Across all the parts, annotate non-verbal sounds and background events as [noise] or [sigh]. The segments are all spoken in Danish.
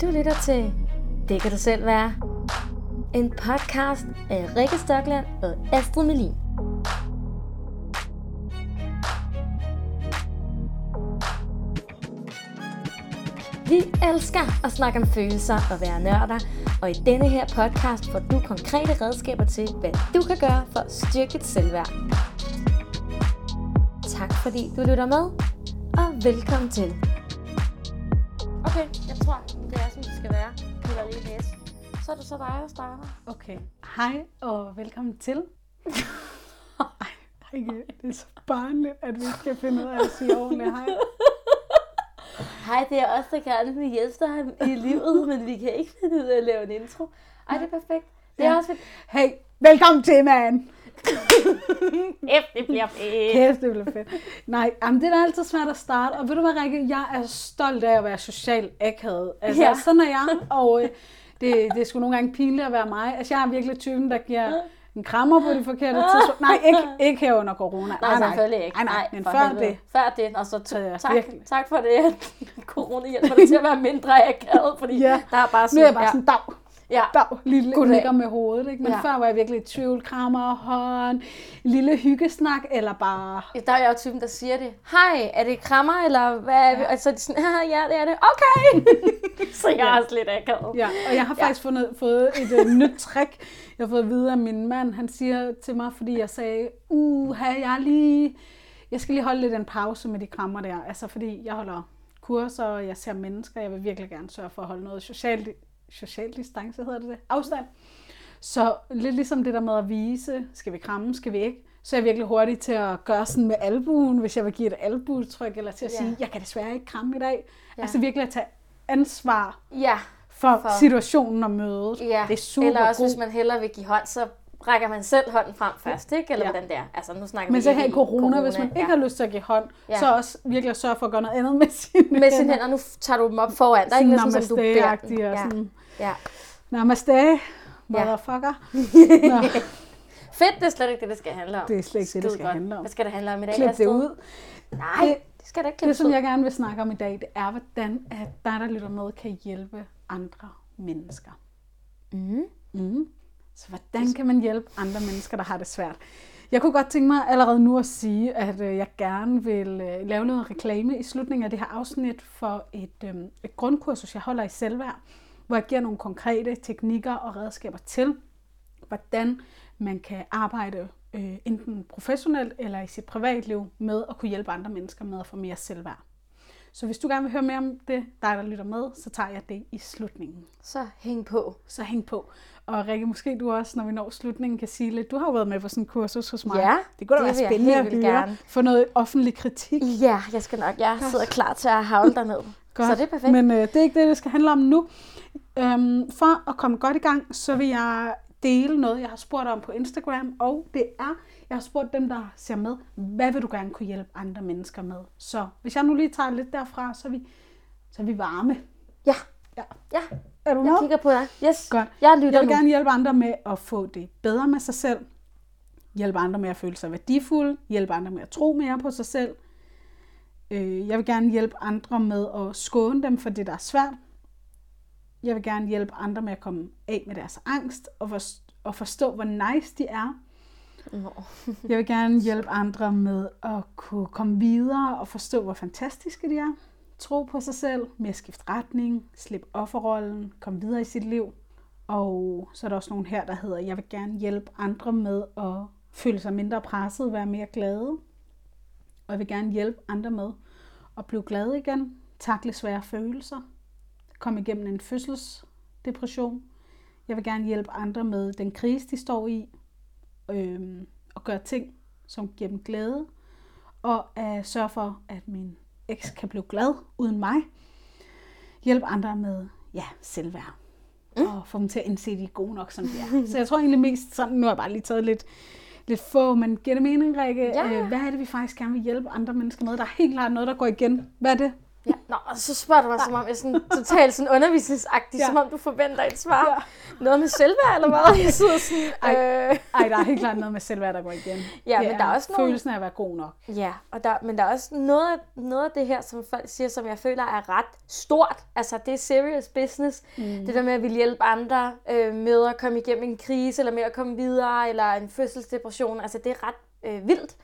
Du lytter til Det kan du selv være. En podcast af Rikke Stokland og Astrid Melin. Vi elsker at snakke om følelser og være nørder, og i denne her podcast får du konkrete redskaber til, hvad du kan gøre for at styrke dit selvværd. Tak fordi du lytter med, og velkommen til. Så er det så dig, der starter. Okay. Hej og velkommen til. [laughs] Ej, det er så barnligt, at vi skal finde ud af at sige ordentligt hej. Hej, det er os, der gerne vil hjælpe dig i livet, men vi kan ikke finde ud af at lave en intro. Ej, det er perfekt. Det er Ja. også. Hey, velkommen til, mand. [laughs] F, det bliver fedt. Kæft, det bliver fedt. Nej, jamen, det er da altid svært at starte. Og ved du hvad, Rikke, jeg er stolt af at være social akavet. Altså, ja. sådan er jeg. Og øh, det, det er sgu nogle gange pinligt at være mig. Altså, jeg er virkelig typen, der giver en krammer på de forkerte tidspunkter. Nej, ikke, ikke her under corona. Nej, selvfølgelig ikke. Nej, nej, men før helvede. det. Før det, og så Så jeg tak, virkelig- tak for det, at [laughs] corona hjælper dig til at være mindre akavet, fordi Ja. der er bare Nu sådan, er jeg bare sådan, dag, ja, ja. dag, lille Goddag. med hovedet. Ikke? Men Ja. ja. før var jeg virkelig i tvivl, krammer, hånd, lille hyggesnak, eller bare... Der er jeg jo typen, der siger det. Hej, er det krammer, eller hvad er? Ja. Og så er de sådan, [laughs] "Ah, ja, det er det. Okay! [laughs] så jeg er Ja. også lidt akavet. Ja, og jeg har Ja. faktisk fundet, fået et uh, nyt trick. Jeg har fået at vide af min mand. Han siger til mig, fordi jeg sagde, uh, jeg er lige... Jeg skal lige holde lidt en pause med de krammer der. Altså, fordi jeg holder kurser, og jeg ser mennesker. Jeg vil virkelig gerne sørge for at holde noget social, social distance, hedder det det? Afstand. Så lidt ligesom det der med at vise, skal vi kramme, skal vi ikke? Så er jeg virkelig hurtig til at gøre sådan med albuen, hvis jeg vil give et albuetryk, eller til at Ja. sige, jeg kan desværre ikke kramme i dag. Ja. Altså virkelig at tage ansvar Ja, for, For- situationen og mødet. ja. Det er super Eller også, god. hvis man hellere vil give hånd, så rækker man selv hånden frem først, ikke? Eller Ja. hvordan det er. Altså, nu snakker Men så her i corona, hvis man ikke ja. har lyst til at give hånd, Ja. ja. så også virkelig sørge for at gøre noget andet med sine Med sine hænder, nu tager du dem op foran dig, Sådan ikke? Næsten som du bærer og Ja. sådan, ja. namaste, motherfucker. [laughs] Nå, Fedt, det er slet ikke det, det skal handle om. det er slet ikke det, det skal godt. handle om. Hvad skal det handle om i dag, Klip det ud. Nej, Det- det skal da ikke Det, som jeg gerne vil snakke om i dag, det er, hvordan at dig, der lytter med, kan hjælpe andre mennesker. Mm. Mm. Så hvordan kan man hjælpe andre mennesker, der har det svært? Jeg kunne godt tænke mig allerede nu at sige, at øh, jeg gerne vil øh, lave noget reklame i slutningen af det her afsnit for et, øh, et grundkursus, jeg holder i selvværd, hvor jeg giver nogle konkrete teknikker og redskaber til, hvordan man kan arbejde øh, enten professionelt eller i sit privatliv med at kunne hjælpe andre mennesker med at få mere selvværd. Så hvis du gerne vil høre mere om det, dig der lytter med, så tager jeg det i slutningen. Så hæng på. Så hæng på. Og Rikke, måske du også, når vi når slutningen, kan sige lidt. Du har jo været med på sådan en kursus hos mig. Ja, det kunne da det være spændende at høre. gerne. Få noget offentlig kritik. Ja, jeg skal nok. Jeg sidder klar til at havle dig ned. Så det er perfekt. Men øh, det er ikke det, det skal handle om nu. Øhm, for at komme godt i gang, så vil jeg dele noget, jeg har spurgt om på Instagram. Og det er, jeg har spurgt dem, der ser med, hvad vil du gerne kunne hjælpe andre mennesker med? Så hvis jeg nu lige tager lidt derfra, så er vi, så er vi varme. Ja, Ja. ja. Er du Jeg med? kigger på dig. Yes. Godt. Jeg lytter Jeg vil nu. gerne hjælpe andre med at få det bedre med sig selv. Hjælpe andre med at føle sig værdifulde. Hjælpe andre med at tro mere på sig selv. Øh, Jeg vil gerne hjælpe andre med at skåne dem for det, der er svært. Jeg vil gerne hjælpe andre med at komme af med deres angst og forstå, og forstå hvor nice de er. Nå. Jeg vil gerne hjælpe andre med at kunne komme videre og forstå, hvor fantastiske de er. Tro på sig selv, med at skifte retning, slippe offerrollen, komme videre i sit liv. Og så er der også nogen her, der hedder, jeg vil gerne hjælpe andre med at føle sig mindre presset, være mere glade. Og jeg vil gerne hjælpe andre med at blive glade igen, takle svære følelser, komme igennem en fødselsdepression. Jeg vil gerne hjælpe andre med den krise, de står i, øhm, og gøre ting, som giver dem glæde, og at sørge for, at min eks kan blive glad uden mig. Hjælpe andre med ja, selvværd. Mm. Og få dem til at indse, at de er gode nok, som de er. Så jeg tror egentlig mest sådan, nu har jeg bare lige taget lidt, lidt få, men giver det mening, Rikke? Ja. Øh, hvad er det, vi faktisk gerne vil hjælpe andre mennesker med? Der er helt klart noget, der går igen. Hvad er det? Ja. Nå, og så spørger du mig, som om jeg er sådan totalt sådan undervisningsagtig, ja. som om du forventer et svar. Ja. Noget med selvværd, eller hvad? Jeg sidder [laughs] sådan, ej, øh... ej, der er helt klart noget med selvværd, der går igen. Ja, det men der er også nogle... følelsen af at være god nok. Ja, og der, men der er også noget noget af det her, som folk siger, som jeg føler er ret stort. Altså, det er serious business. Mm. Det der med at ville hjælpe andre øh, med at komme igennem en krise, eller med at komme videre, eller en fødselsdepression. Altså, det er ret øh, vildt.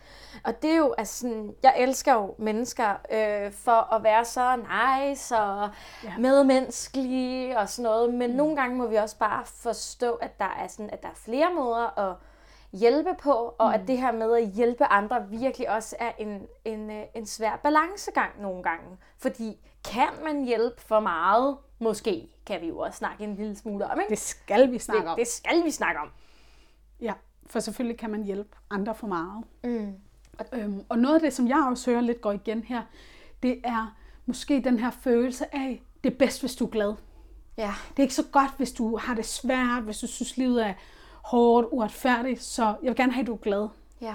Og det er jo, altså sådan, jeg elsker jo mennesker øh, for at være så nice og ja. medmenneskelige og sådan noget, men mm. nogle gange må vi også bare forstå, at der er, sådan, at der er flere måder at hjælpe på, og mm. at det her med at hjælpe andre virkelig også er en, en, øh, en svær balancegang nogle gange. Fordi kan man hjælpe for meget? Måske kan vi jo også snakke en lille smule om, ikke? Det skal vi snakke det, om. Det skal vi snakke om. Ja, for selvfølgelig kan man hjælpe andre for meget. Mm. Øhm, og noget af det, som jeg også hører lidt går igen her, det er måske den her følelse af, det er bedst, hvis du er glad. Ja. Det er ikke så godt, hvis du har det svært, hvis du synes, livet er hårdt, uretfærdigt, så jeg vil gerne have, at du er glad. Ja.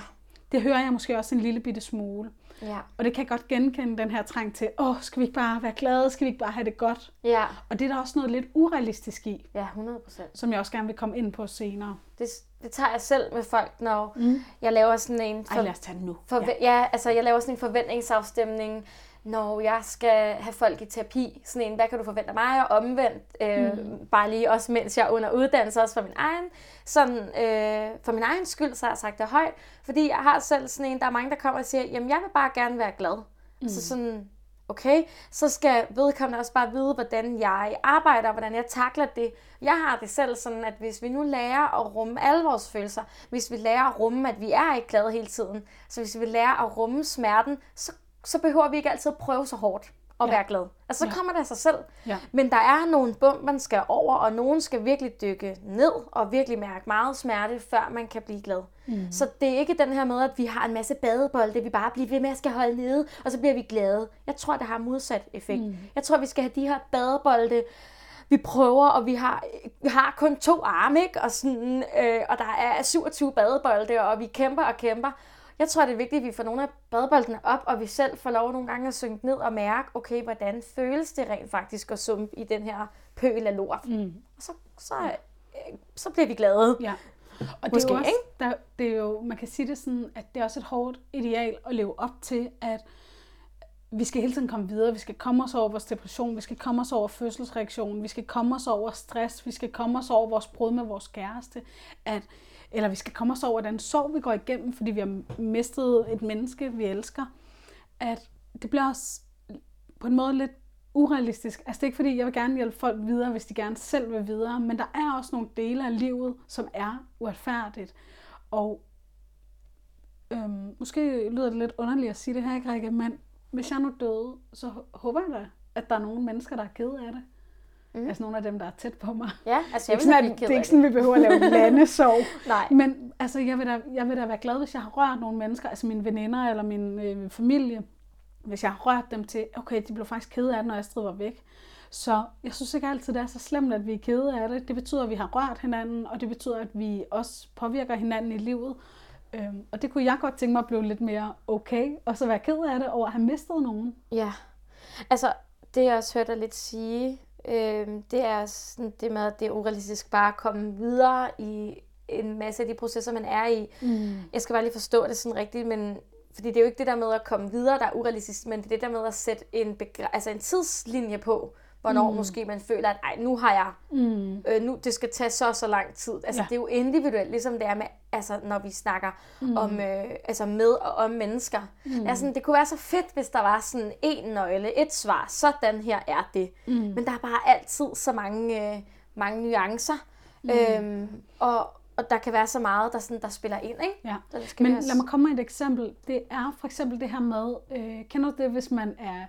Det hører jeg måske også en lille bitte smule. Ja. Og det kan jeg godt genkende, den her trang til, åh, skal vi ikke bare være glade, skal vi ikke bare have det godt? Ja. Og det er der også noget lidt urealistisk i. Ja, 100 procent. Som jeg også gerne vil komme ind på senere. Det, det tager jeg selv med folk, når mm. jeg laver sådan en... For, Ej, lad os tage den nu. For, ja. ja, altså jeg laver sådan en forventningsafstemning, når jeg skal have folk i terapi. Sådan en, hvad kan du forvente af mig? Og omvendt, øh, mm. bare lige også mens jeg er under uddannelse, også for min egen, sådan, øh, for min egen skyld, så har jeg sagt det højt. Fordi jeg har selv sådan en, der er mange, der kommer og siger, jamen jeg vil bare gerne være glad. Mm. Så sådan, okay, så skal vedkommende også bare vide, hvordan jeg arbejder, hvordan jeg takler det. Jeg har det selv sådan, at hvis vi nu lærer at rumme alle vores følelser, hvis vi lærer at rumme, at vi er ikke glade hele tiden, så hvis vi lærer at rumme smerten, så, så behøver vi ikke altid at prøve så hårdt at ja. være glad. Altså, så ja. kommer det af sig selv. Ja. Men der er nogle bump, man skal over, og nogen skal virkelig dykke ned og virkelig mærke meget smerte, før man kan blive glad. Mm. Så det er ikke den her med, at vi har en masse badebolde, vi bare bliver ved med at skal holde nede, og så bliver vi glade. Jeg tror, det har modsat effekt. Mm. Jeg tror, vi skal have de her badebolde, vi prøver, og vi har, vi har kun to arme, ikke? Og, sådan, øh, og der er 27 badebolde, og vi kæmper og kæmper. Jeg tror, det er vigtigt, at vi får nogle af badeboldene op, og vi selv får lov nogle gange at synke ned og mærke, okay, hvordan føles det rent faktisk at sumpe i den her pøl af lort. Mm. Og så, så, øh, så bliver vi glade. Ja. Og det, Måske, er også, ikke? Der, det er jo, man kan sige det sådan, at det er også et hårdt ideal at leve op til, at vi skal hele tiden komme videre, vi skal komme os over vores depression, vi skal komme os over fødselsreaktionen, vi skal komme os over stress, vi skal komme os over vores brud med vores kæreste, at eller vi skal komme os over den sorg, vi går igennem, fordi vi har mistet et menneske, vi elsker, at det bliver også på en måde lidt urealistisk. Altså det er ikke fordi, jeg vil gerne hjælpe folk videre, hvis de gerne selv vil videre, men der er også nogle dele af livet, som er uretfærdigt. Og øhm, måske lyder det lidt underligt at sige det her, ikke Rikke, men hvis jeg nu døde, så håber jeg da, at der er nogle mennesker, der er ked af det. Mm. Altså nogle af dem, der er tæt på mig. Ja, altså jeg det er ikke sådan, det er ikke sådan, vi behøver at lave [laughs] landesorg. Nej. Men altså, jeg vil, da, jeg vil da være glad, hvis jeg har rørt nogle mennesker, altså mine veninder eller min øh, familie, hvis jeg har rørt dem til, okay, de blev faktisk kede af det, når Astrid var væk. Så jeg synes ikke altid, det er så slemt, at vi er kede af det. Det betyder, at vi har rørt hinanden, og det betyder, at vi også påvirker hinanden i livet. Øhm, og det kunne jeg godt tænke mig at blive lidt mere okay, og så være ked af det over at have mistet nogen. Ja, altså det jeg også hørt dig lidt sige, øh, det er sådan det med, at det er urealistisk bare at komme videre i en masse af de processer, man er i. Mm. Jeg skal bare lige forstå det sådan rigtigt, men fordi det er jo ikke det der med at komme videre, der er urealistisk, men det er det der med at sætte en, altså en tidslinje på, hvornår mm. måske man føler, at ej, nu har jeg, mm. øh, nu det skal tage så så lang tid. Altså ja. det er jo individuelt, ligesom det er med, altså når vi snakker mm. om, øh, altså med og om mennesker. Mm. Altså, det kunne være så fedt, hvis der var sådan en nøgle, et svar, sådan her er det. Mm. Men der er bare altid så mange, øh, mange nuancer. Mm. Øhm, og, og der kan være så meget, der, sådan, der spiller ind. Ikke? Ja. Men lad mig komme med et eksempel. Det er for eksempel det her med, øh, kender du det, hvis man er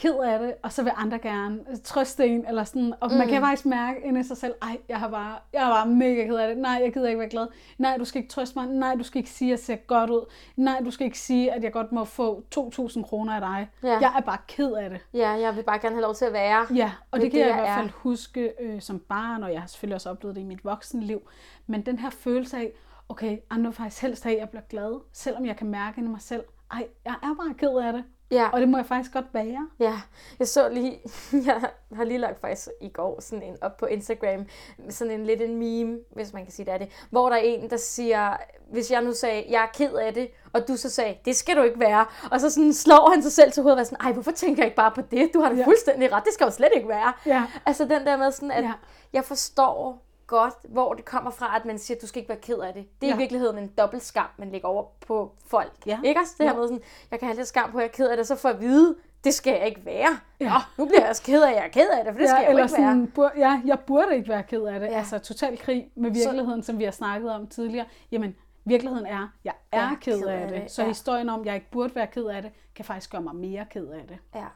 ked af det, og så vil andre gerne trøste en, eller sådan, og mm. man kan faktisk mærke ind i sig selv, ej, jeg har bare, jeg har bare mega ked af det, nej, jeg gider ikke være glad, nej, du skal ikke trøste mig, nej, du skal ikke sige, at jeg ser godt ud, nej, du skal ikke sige, at jeg godt må få 2.000 kroner af dig, ja. jeg er bare ked af det. Ja, jeg vil bare gerne have lov til at være. Ja, og det, det kan det, jeg, jeg i hvert fald er. huske øh, som barn, og jeg har selvfølgelig også oplevet det i mit voksenliv, men den her følelse af, okay, andre vil faktisk helst have, at jeg bliver glad, selvom jeg kan mærke i mig selv, ej, jeg er bare ked af det, Ja. Og det må jeg faktisk godt være. Ja, jeg så lige, [laughs] jeg har lige lagt faktisk i går sådan en op på Instagram, sådan en lidt en meme, hvis man kan sige det er det, hvor der er en, der siger, hvis jeg nu sagde, jeg er ked af det, og du så sagde, det skal du ikke være, og så sådan slår han sig selv til hovedet og var sådan, ej, hvorfor tænker jeg ikke bare på det? Du har da Ja. fuldstændig ret, det skal jo slet ikke være. Ja. Altså den der med sådan, at ja. jeg forstår godt, hvor det kommer fra, at man siger, at du skal ikke være ked af det. Det er Ja. i virkeligheden en dobbelt skam, man lægger over på folk. Ja. Ikke også? Det her Jo. med sådan, jeg kan have lidt skam på, at jeg er ked af det, så jeg at vide, det skal jeg ikke være. Ja. Ja. Nå, nu bliver jeg også ked af, at jeg er ked af det, for det skal ja, jeg jo eller ikke være. sådan, bur, ja, jeg burde ikke være ked af det. Ja. Ja. Altså total krig med virkeligheden, som vi har snakket om tidligere. Jamen, virkeligheden er, jeg er Ja, ked af det. Så ja. historien om, jeg ikke burde være ked af det, kan faktisk gøre mig mere ked af det. Ja.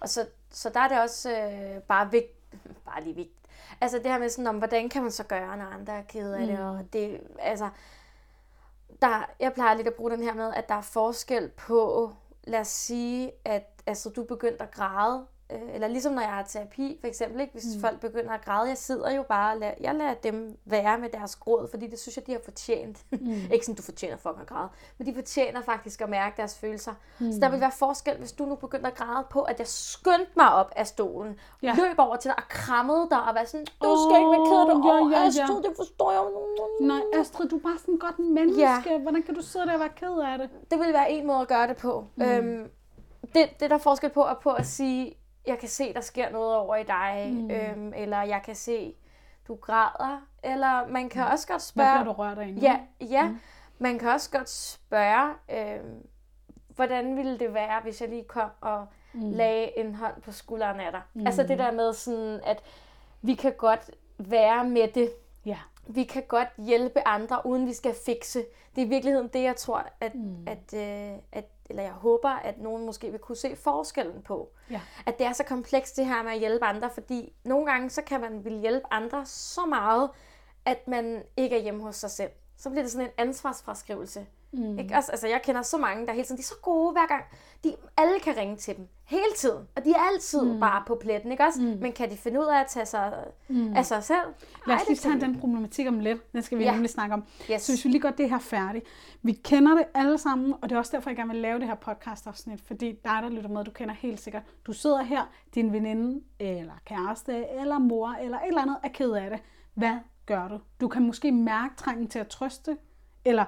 Og så, så der er det også øh, bare vigtigt, bare lige vigtigt, altså det her med sådan, om, hvordan kan man så gøre, når andre er ked af det, Mm. og det, altså, der, jeg plejer lidt at bruge den her med, at der er forskel på, lad os sige, at altså, du begyndte at græde, øh, eller ligesom når jeg har terapi, for eksempel, ikke? hvis mm. folk begynder at græde, jeg sidder jo bare, og lader, jeg lader dem være med deres gråd, fordi det synes jeg, de har fortjent. Mm. [laughs] ikke sådan, du fortjener fucking at græde, men de fortjener faktisk at mærke deres følelser. Mm. Så der vil være forskel, hvis du nu begynder at græde på, at jeg skyndte mig op af stolen, Ja. løb over til dig og krammede dig, og var sådan, du skal ikke være ked af det, ja, ja, ja. Astrid, det forstår jeg. Nej, Astrid, du er bare sådan et godt menneske. Ja. Hvordan kan du sidde der og være ked af det? det vil være en måde at gøre det på. Mm. Øhm, det, det der er forskel på, er på at sige, jeg kan se, der sker noget over i dig, mm. øhm, eller jeg kan se, du græder, eller man kan også godt Hvad spørge... bliver du rørt af nu? Ja, ja. Mm. man kan også godt spørge, øhm, hvordan ville det være, hvis jeg lige kom og mm. lagde en hånd på skulderen af dig. Mm. Altså det der med sådan, at vi kan godt være med det, ja. vi kan godt hjælpe andre, uden vi skal fikse. Det er i virkeligheden det, jeg tror, at, mm. at, øh, at eller jeg håber, at nogen måske vil kunne se forskellen på. Ja. At det er så komplekst det her med at hjælpe andre, fordi nogle gange så kan man vil hjælpe andre så meget, at man ikke er hjemme hos sig selv. Så bliver det sådan en ansvarsfraskrivelse. Mm. Ikke? Altså, altså, jeg kender så mange, der hele tiden, de er så gode hver gang. De, alle kan ringe til dem. Hele tiden. Og de er altid mm. bare på pletten, ikke også? Mm. Men kan de finde ud af at tage sig mm. af sig selv? Lad os lige tage de den problematik om lidt. Den skal vi Ja. nemlig snakke om. Yes. Så hvis vi lige gør det her færdigt. Vi kender det alle sammen, og det er også derfor, jeg gerne vil lave det her podcast-afsnit, fordi dig, der lytter med, du kender helt sikkert. Du sidder her, din veninde, eller kæreste, eller mor, eller et eller andet er ked af det. Hvad gør du? Du kan måske mærke trængen til at trøste, eller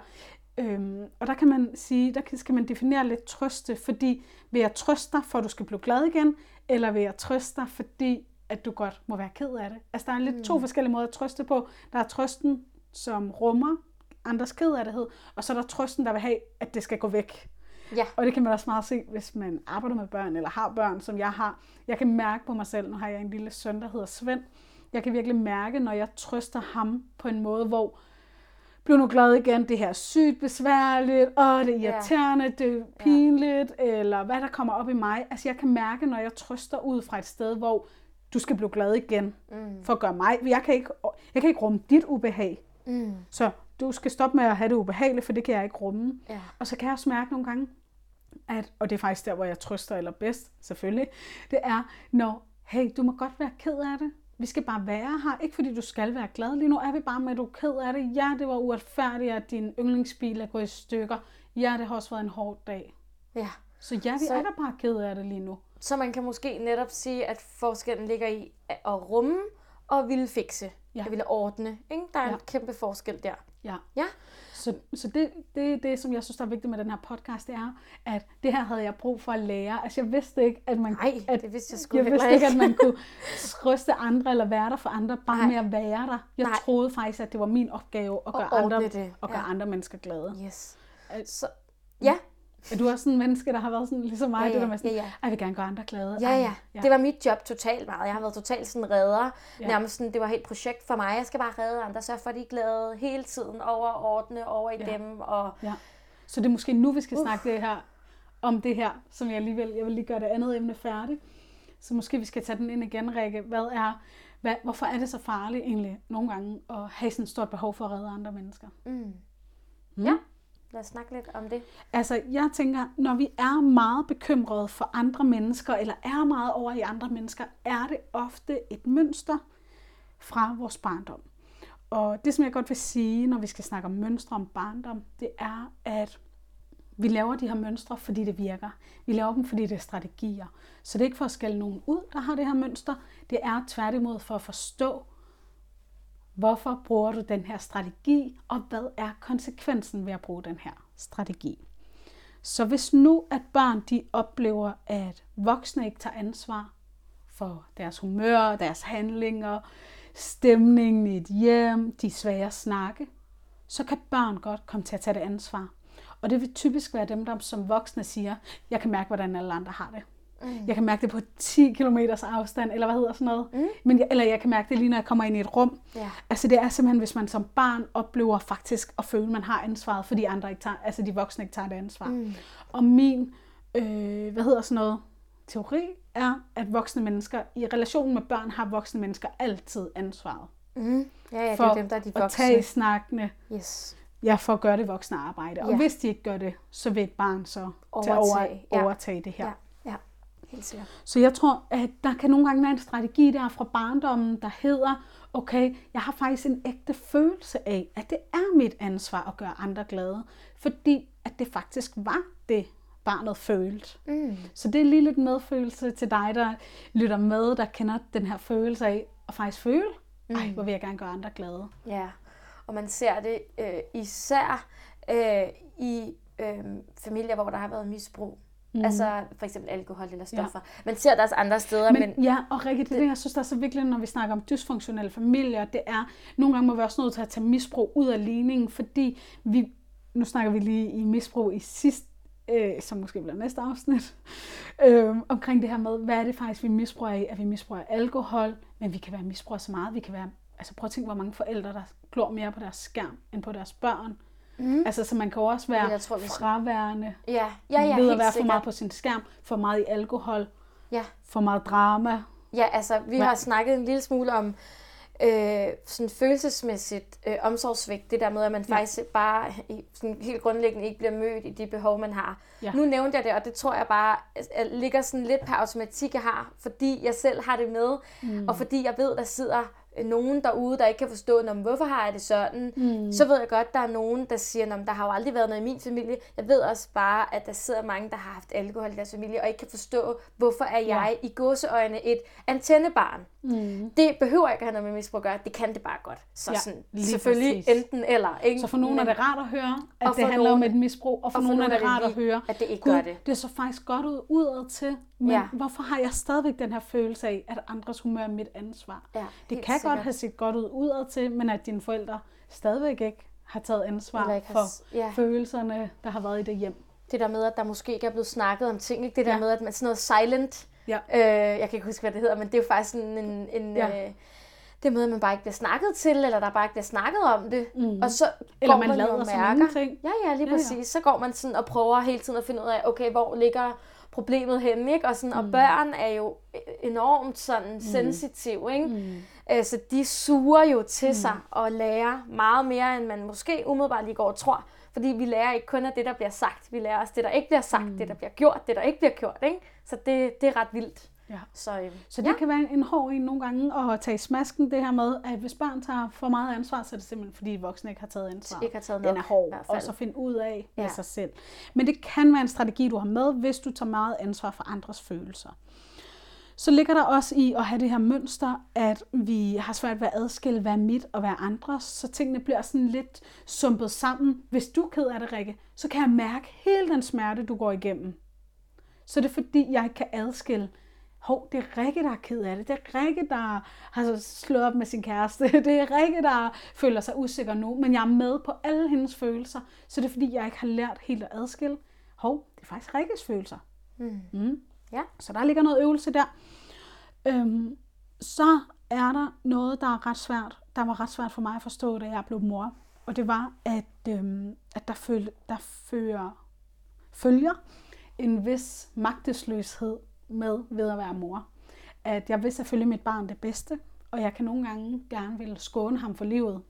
Øhm, og der kan man sige, der kan- skal man definere lidt trøste, fordi vil jeg trøste dig, for at du skal blive glad igen, eller vil jeg trøste dig, fordi at du godt må være ked af det. Altså der er lidt mm. to forskellige måder at trøste på. Der er trøsten, som rummer andres kedattighed, og så er der trøsten, der vil have, at det skal gå væk. Ja. Og det kan man også meget se, hvis man arbejder med børn, eller har børn, som jeg har. Jeg kan mærke på mig selv, nu har jeg en lille søn, der hedder Svend. Jeg kan virkelig mærke, når jeg trøster ham på en måde, hvor bliv nu glad igen, det her er sygt besværligt, og det er irriterende, det er pinligt, eller hvad der kommer op i mig. Altså jeg kan mærke, når jeg trøster ud fra et sted, hvor du skal blive glad igen, mm. for at gøre mig. Jeg kan ikke, jeg kan ikke rumme dit ubehag. Mm. Så du skal stoppe med at have det ubehageligt, for det kan jeg ikke rumme. Ja. Og så kan jeg også mærke nogle gange, at, og det er faktisk der, hvor jeg trøster allerbedst, selvfølgelig, det er, når, hey, du må godt være ked af det. Vi skal bare være her. Ikke fordi du skal være glad. Lige nu er vi bare med, at du er ked af det. Ja, det var uretfærdigt, at din yndlingsbil er gået i stykker. Ja, det har også været en hård dag. ja. Så ja, vi Så- er da bare ked af det lige nu. Så man kan måske netop sige, at forskellen ligger i at rumme og ville fikse. Ja. At ville ordne. Ikke? Der er. Ja. en kæmpe forskel der. Ja. Ja. Så, så det, det, det, som jeg synes, der er vigtigt med den her podcast, det er, at det her havde jeg brug for at lære. Altså, jeg vidste ikke, at man, Nej, at, det vidste jeg sgu jeg vidste ikke, at man kunne trøste andre eller være der for andre, bare Nej. med at være der. Jeg Nej. troede faktisk, at det var min opgave at gøre, andre, det, at gøre ja. andre mennesker glade. Yes. Al- Så, ja, Er du også sådan en menneske, der har været sådan ligesom mig, Ja, det der ja, med sådan, ja, ja. "Ej, jeg vil gerne gøre andre glade. ja, ja. Det var mit job totalt meget. Jeg har været totalt sådan redder. Ja. Ja. Nærmest sådan, det var helt projekt for mig. Jeg skal bare redde andre, så for de glade hele tiden over ordne over i Ja. ja. dem. Og Ja. Så det er måske nu, vi skal snakke det her, om det her, som jeg alligevel, jeg vil lige gøre det andet emne færdigt. Så måske vi skal tage den ind igen, Rikke. Hvad er, hvad, hvorfor er det så farligt egentlig nogle gange at have sådan et stort behov for at redde andre mennesker? mm. Hmm? ja, lad os snakke lidt om det. Altså, jeg tænker, når vi er meget bekymrede for andre mennesker, eller er meget over i andre mennesker, er det ofte et mønster fra vores barndom. Og det, som jeg godt vil sige, når vi skal snakke om mønstre om barndom, det er, at vi laver de her mønstre, fordi det virker. Vi laver dem, fordi det er strategier. Så det er ikke for at skælde nogen ud, der har det her mønster. Det er tværtimod for at forstå, hvorfor bruger du den her strategi, og hvad er konsekvensen ved at bruge den her strategi. Så hvis nu, at børn de oplever, at voksne ikke tager ansvar for deres humør, deres handlinger, stemningen i et hjem, de svære at snakke, så kan børn godt komme til at tage det ansvar. Og det vil typisk være dem, der som voksne siger, jeg kan mærke, hvordan alle andre har det. Mm. Jeg kan mærke det på 10 km afstand, eller hvad hedder sådan noget. Mm. Men jeg, eller jeg kan mærke det lige, når jeg kommer ind i et rum. Yeah. Altså det er simpelthen, hvis man som barn oplever faktisk at føle, at man har ansvaret, fordi andre ikke tager, altså de voksne ikke tager det ansvar. Mm. Og min, øh, hvad hedder sådan noget, teori er, at voksne mennesker, i relationen med børn, har voksne mennesker altid ansvaret. Mm. Ja, ja, det er dem, der er de voksne. at tage snakkene. Yes. Ja, for at gøre det voksne arbejde. Og ja. hvis de ikke gør det, så vil et barn så overtage, over, ja. overtage det her. Ja. Helt sikkert. Så jeg tror, at der kan nogle gange være en strategi der fra barndommen, der hedder, okay, jeg har faktisk en ægte følelse af, at det er mit ansvar at gøre andre glade. Fordi at det faktisk var det, barnet følte. Mm. Så det er lige lidt medfølelse til dig, der lytter med, der kender den her følelse af at faktisk føle, mm. ej, hvor vil jeg gerne gøre andre glade. Ja, og man ser det øh, især øh, i øh, familier, hvor der har været misbrug. Mm. Altså for eksempel alkohol eller stoffer. Ja. Man ser det også andre steder. Men, men ja, og Rikke, det, det, jeg synes, der er så vigtigt, når vi snakker om dysfunktionelle familier, det er, nogle gange må vi også nødt til at tage misbrug ud af ligningen, fordi vi, nu snakker vi lige i misbrug i sidste øh, som måske bliver næste afsnit, [laughs] øh, omkring det her med, hvad er det faktisk, vi misbruger af? At vi misbruger alkohol, men vi kan være misbruger så meget. Vi kan være, altså prøv at tænke, hvor mange forældre, der glor mere på deres skærm, end på deres børn. Mm. Altså, så man kan også være jeg tror, fraværende, ja. Ja, ja, ved at være for meget på sin skærm, for meget i alkohol, ja. for meget drama. Ja, altså, vi Hva? har snakket en lille smule om øh, sådan følelsesmæssigt øh, omsorgsvægt. Det der med, at man ja. faktisk bare sådan helt grundlæggende ikke bliver mødt i de behov, man har. Ja. Nu nævnte jeg det, og det tror jeg bare at ligger sådan lidt per automatik, jeg har, fordi jeg selv har det med, mm. og fordi jeg ved, der sidder nogen derude, der ikke kan forstå, hvorfor har jeg det sådan, mm. så ved jeg godt, der er nogen, der siger, der har jo aldrig været noget i min familie. Jeg ved også bare, at der sidder mange, der har haft alkohol i deres familie, og ikke kan forstå, hvorfor er jeg ja. i gåseøjne et antennebarn. Mm. Det behøver ikke at have noget med misbrug at gøre, det kan det bare godt. Så ja, sådan, selvfølgelig præcis. enten eller. Ikke? Så for nogen er det rart at høre, at det handler nogen, om et misbrug, og for, og for nogen, nogen er det rart at høre, at det ikke Gud, gør det. Det er så faktisk godt ud udad til, men ja. hvorfor har jeg stadigvæk den her følelse af, at andres humør er mit ansvar? Ja, det kan sikkert. godt have set godt ud udad til, men at dine forældre stadigvæk ikke har taget ansvar ikke for har, ja. følelserne, der har været i det hjem. Det der med, at der måske ikke er blevet snakket om ting, ikke? det der ja. med, at man sådan noget silent, ja. øh, jeg kan ikke huske, hvad det hedder, men det er jo faktisk sådan en, en ja. øh, det med, at man bare ikke bliver snakket til, eller der bare ikke bliver snakket om det. Mm. Og så eller går man, man lader mærker. Ja, ja, lige præcis. Ja, ja. Så går man sådan og prøver hele tiden at finde ud af, okay, hvor ligger problemet henne, ikke? Og, sådan, mm. og børn er jo enormt sådan mm. sensitive, ikke? Mm. Øh, så de suger jo til mm. sig og lærer meget mere, end man måske umiddelbart lige går og tror. Fordi vi lærer ikke kun af det, der bliver sagt. Vi lærer også det, der ikke bliver sagt, mm. det, der bliver gjort, det, der ikke bliver gjort. Ikke? Så det, det er ret vildt. Ja. Så, øh, så det ja. kan være en hård en nogle gange at tage smasken, det her med, at hvis børn tager for meget ansvar, så er det simpelthen fordi voksne ikke har taget ansvar. Ikke har taget Den er hård, og så finde ud af ja. med sig selv. Men det kan være en strategi, du har med, hvis du tager meget ansvar for andres følelser. Så ligger der også i at have det her mønster, at vi har svært ved at adskille, hvad er mit og hvad er andres, så tingene bliver sådan lidt sumpet sammen. Hvis du er ked af det, Rikke, så kan jeg mærke hele den smerte, du går igennem. Så det er fordi, jeg ikke kan adskille, hov, det er Rikke, der er ked af det. Det er Rikke, der har slået op med sin kæreste. [laughs] Det er Rikke, der føler sig usikker nu. Men jeg er med på alle hendes følelser. Så det er fordi, jeg ikke har lært helt at adskille. Hov, det er faktisk Rikkes følelser. Mm. Mm. Ja. Så der ligger noget øvelse der. Øhm, så er der noget, der er ret svært. Der var ret svært for mig at forstå, da jeg blev mor. Og det var, at, øhm, at der, føl, der fører, følger en vis magtesløshed med ved at være mor. At jeg vil selvfølgelig mit barn det bedste, og jeg kan nogle gange gerne vil skåne ham for livet.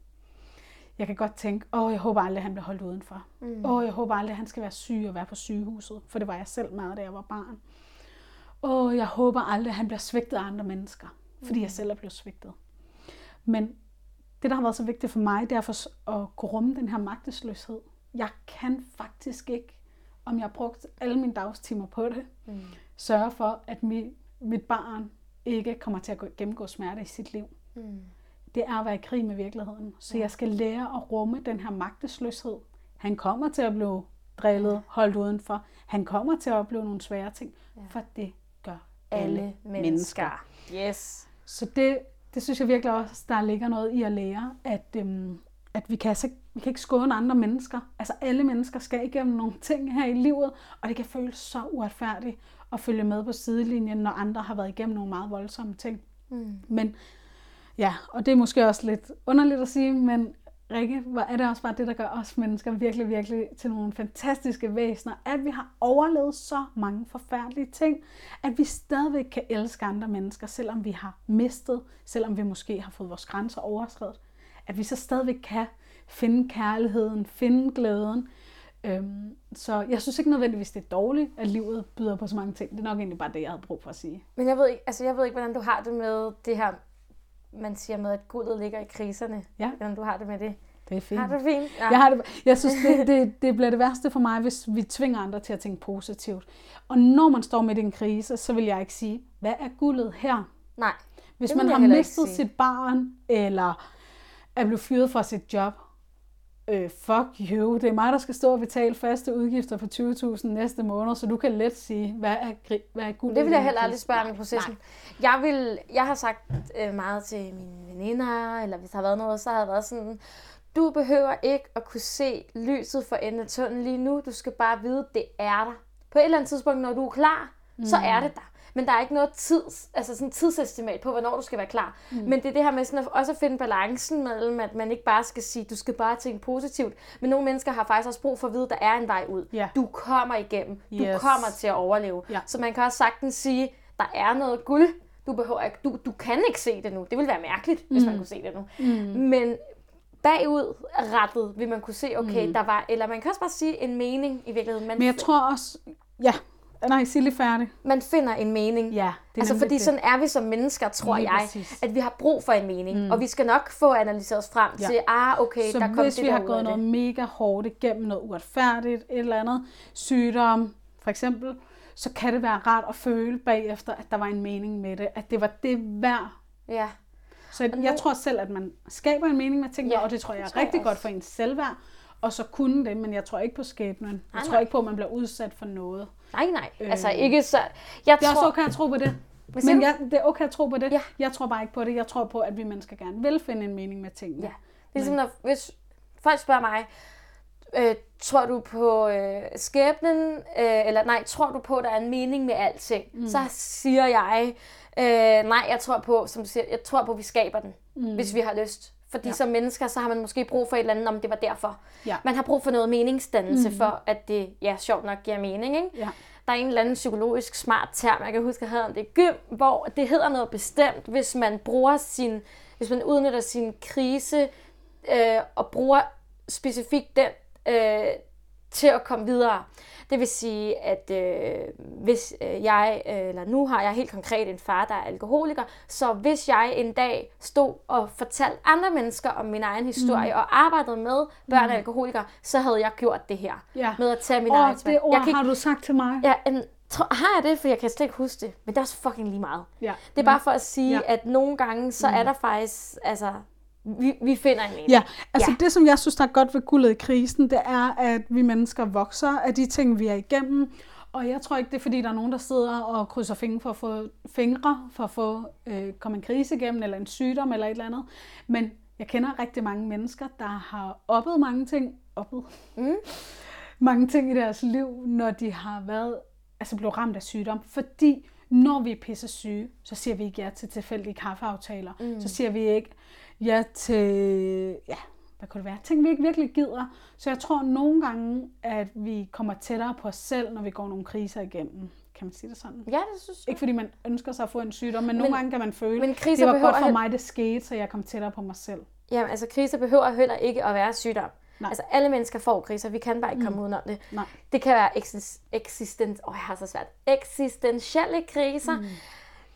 Jeg kan godt tænke, åh, jeg håber aldrig, han bliver holdt udenfor. Mm. Åh, jeg håber aldrig, han skal være syg og være på sygehuset. For det var jeg selv meget, da jeg var barn. Åh, jeg håber aldrig, han bliver svigtet af andre mennesker. Fordi mm. jeg selv er blevet svigtet. Men det, der har været så vigtigt for mig, det er for at kunne rumme den her magtesløshed. Jeg kan faktisk ikke om jeg har brugt alle mine dagstimer på det. Mm. Sørge for, at mit, mit barn ikke kommer til at gå, gennemgå smerte i sit liv. Mm. Det er at være i krig med virkeligheden. Så jeg skal lære at rumme den her magtesløshed. Han kommer til at blive drillet, holdt udenfor. Han kommer til at opleve nogle svære ting, ja. for det gør alle, alle mennesker. mennesker. Yes. Så det, det synes jeg virkelig også, der ligger noget i at lære, at, øhm, at vi, kan altså, vi kan ikke skåne andre mennesker. Altså alle mennesker skal igennem nogle ting her i livet, og det kan føles så uretfærdigt at følge med på sidelinjen, når andre har været igennem nogle meget voldsomme ting. Mm. Men ja, og det er måske også lidt underligt at sige, men Rikke, hvor er det også bare det, der gør os mennesker virkelig, virkelig til nogle fantastiske væsener, at vi har overlevet så mange forfærdelige ting, at vi stadigvæk kan elske andre mennesker, selvom vi har mistet, selvom vi måske har fået vores grænser overskrevet, at vi så stadigvæk kan finde kærligheden, finde glæden. Øhm, så jeg synes ikke nødvendigvis, det er dårligt, at livet byder på så mange ting. Det er nok egentlig bare det, jeg havde brug for at sige. Men jeg ved ikke, altså jeg ved ikke hvordan du har det med det her man siger med, at guldet ligger i kriserne. Ja. Hvordan du har det med det. Det er fint. Har du fint? Ja. Jeg, har det, jeg synes, det, det, det bliver det værste for mig, hvis vi tvinger andre til at tænke positivt. Og når man står midt i en krise, så vil jeg ikke sige, hvad er guldet her? Nej. Hvis man har mistet sit barn, eller er blevet fyret fra sit job, øh, fuck you, det er mig, der skal stå og betale faste udgifter på 20.000 næste måned, så du kan let sige, hvad er, hvad er guld? Det vil jeg heller aldrig spørge om i processen. Nej. Jeg, vil, jeg har sagt øh, meget til mine veninder, eller hvis der har været noget, så har jeg været sådan, du behøver ikke at kunne se lyset for enden af tunnelen lige nu, du skal bare vide, det er der. På et eller andet tidspunkt, når du er klar, mm. så er det der. Men der er ikke noget tids, altså sådan tidsestimat på, hvornår du skal være klar. Mm. Men det er det her med sådan at, også at finde balancen mellem, at man ikke bare skal sige, du skal bare tænke positivt. Men nogle mennesker har faktisk også brug for at vide, at der er en vej ud. Yeah. Du kommer igennem. Yes. Du kommer til at overleve. Yeah. Så man kan også sagtens sige, der er noget guld. Du, behøver ikke, du, du kan ikke se det nu. Det ville være mærkeligt, mm. hvis man kunne se det nu. Mm. Men bagudrettet vil man kunne se, okay, mm. der var, eller man kan også bare sige en mening i virkeligheden. Man Men jeg tror også, ja, Nej, sig lige færdig. Man finder en mening. Ja, det er altså, fordi det. sådan er vi som mennesker, tror lige jeg, præcis. at vi har brug for en mening. Mm. Og vi skal nok få analyseret os frem ja. til, ah, okay, så der kom hvis det vi har gået noget mega hårdt igennem, noget uretfærdigt, et eller andet sygdom, for eksempel, så kan det være rart at føle bagefter, at der var en mening med det. At det var det værd. Ja. Så jeg, jeg tror selv, at man skaber en mening med tingene, ja, og det tror jeg er rigtig jeg godt for ens selvværd. Og så kunne det, men jeg tror ikke på skæbnen. Jeg nej, tror nej. ikke på, at man bliver udsat for noget. Nej, nej. Øh, altså ikke så... Jeg det er tror... også okay at tro på det. Men jeg, det er okay at tro på det. Ja. Jeg tror bare ikke på det. Jeg tror på, at vi mennesker gerne vil finde en mening med tingene. Ja. Det er ligesom, når, hvis folk spørger mig, øh, tror du på øh, skæbnen, øh, eller nej, tror du på, at der er en mening med alting? Mm. Så siger jeg, øh, nej, jeg tror på, som du siger, jeg tror på, at vi skaber den, mm. hvis vi har lyst. Fordi ja. som mennesker, så har man måske brug for et eller andet, om det var derfor. Ja. Man har brug for noget meningsdannelse, mm. for at det, ja, sjovt nok giver mening. Ikke? Ja. Der er en eller anden psykologisk smart term, jeg kan huske, jeg havde om det gym, hvor det hedder noget bestemt, hvis man bruger sin, hvis man udnytter sin krise øh, og bruger specifikt den øh, til at komme videre. Det vil sige, at øh, hvis øh, jeg, øh, eller nu har jeg helt konkret en far, der er alkoholiker, så hvis jeg en dag stod og fortalte andre mennesker om min egen historie, mm. og arbejdede med børn mm. af alkoholikere, så havde jeg gjort det her. Ja. Med at tage min egen det ord jeg kan, har du sagt til mig. Ja, en, har jeg det, for jeg kan slet ikke huske det, men det er også fucking lige meget. Ja. Det er bare for at sige, ja. at nogle gange, så mm. er der faktisk, altså, vi, vi finder en mening. Ja, altså ja. det, som jeg synes, der er godt ved guldet i krisen, det er, at vi mennesker vokser af de ting, vi er igennem. Og jeg tror ikke, det er, fordi der er nogen, der sidder og krydser fingre for at få, fingre for at få øh, komme en krise igennem, eller en sygdom, eller et eller andet. Men jeg kender rigtig mange mennesker, der har oplevet mange ting, oplevet, mm. [laughs] mange ting i deres liv, når de har været, altså blevet ramt af sygdom. Fordi når vi er pisse syge, så siger vi ikke ja til tilfældige kaffeaftaler. Mm. Så siger vi ikke, ja til, ja, hvad kunne det være? Ting, vi ikke virkelig gider. Så jeg tror nogle gange, at vi kommer tættere på os selv, når vi går nogle kriser igennem. Kan man sige det sådan? Ja, det synes jeg. Ikke fordi man ønsker sig at få en sygdom, men, men nogle gange kan man føle, men det var godt for mig, det skete, så jeg kom tættere på mig selv. Jamen, altså kriser behøver heller ikke at være sygdom. Nej. Altså alle mennesker får kriser, vi kan bare ikke komme mm. udenom det. Nej. Det kan være eksistent, åh, oh, jeg har så svært, eksistentielle kriser. Mm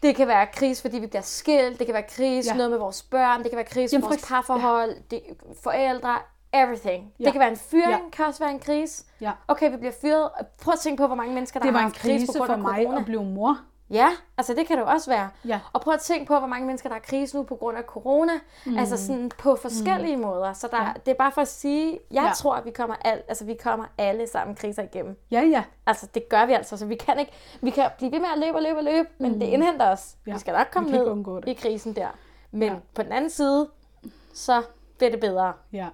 det kan være kris, fordi vi bliver skilt, det kan være kris, ja. noget med vores børn, det kan være kris med vores parforhold, ja. det, forældre, everything. Ja. Det kan være en fyring, Ja. kan også være en krise. Ja. Okay, vi bliver fyret. Prøv at tænke på, hvor mange mennesker, der Det har en haft krise, krise på grund for af mig corona. at blive mor. Ja, altså det kan det jo også være. Ja. Og prøv at tænke på, hvor mange mennesker, der har krise nu på grund af corona. Mm. Altså sådan på forskellige mm. måder. Så der, Ja. det er bare for at sige, jeg Ja. tror, at vi kommer, al, altså, vi kommer alle sammen kriser igennem. Ja, ja. Altså det gør vi altså, så vi kan ikke, vi kan blive ved med at løbe og løbe og løbe, men det indhenter os. Ja. Vi skal nok komme ned i krisen der. Men ja. på den anden side, så bliver det bedre. Ja.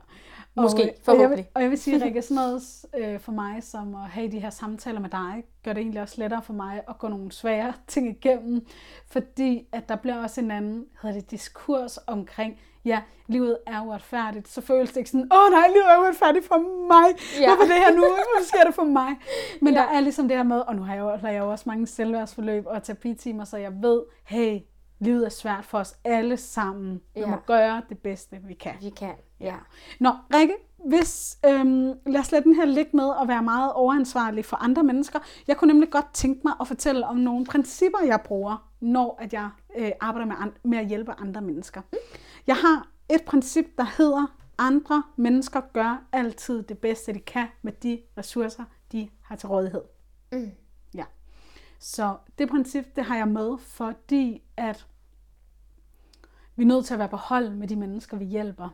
Måske, og, og, jeg forhåbentlig. vil, og jeg vil sige, [laughs] Rikke, sådan noget øh, for mig, som at have de her samtaler med dig, gør det egentlig også lettere for mig at gå nogle svære [laughs] ting igennem, fordi at der bliver også en anden, hedder det, diskurs omkring, ja, livet er uretfærdigt, så føles det ikke sådan, åh nej, livet er uretfærdigt for mig, ja. Hvorfor det her nu, hvorfor sker det for mig? [laughs] Men. Ja. der er ligesom det her med, og nu har jeg jo, har jeg jo også mange selvværdsforløb og terapitimer, så jeg ved, hey, livet er svært for os alle sammen. Vi Ja. må gøre det bedste, vi kan. Vi kan, ja. Nå, Rikke, hvis, øhm, lad os lade den her ligge med at være meget overansvarlig for andre mennesker. Jeg kunne nemlig godt tænke mig at fortælle om nogle principper, jeg bruger, når at jeg øh, arbejder med, an- med at hjælpe andre mennesker. Jeg har et princip, der hedder, andre mennesker gør altid det bedste, de kan med de ressourcer, de har til rådighed. Mm. Ja. Så det princip, det har jeg med, fordi at vi er nødt til at være på hold med de mennesker, vi hjælper.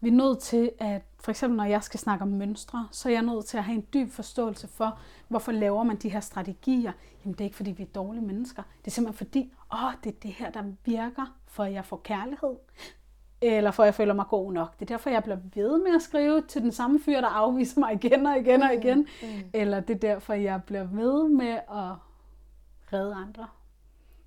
Vi er nødt til at, for eksempel når jeg skal snakke om mønstre, så er jeg nødt til at have en dyb forståelse for, hvorfor laver man de her strategier. Jamen det er ikke fordi, vi er dårlige mennesker. Det er simpelthen fordi, åh, det er det her, der virker, for at jeg får kærlighed. Eller for at jeg føler mig god nok. Det er derfor, jeg bliver ved med at skrive til den samme fyr, der afviser mig igen og igen og igen. Mm. Eller det er derfor, jeg bliver ved med at redde andre.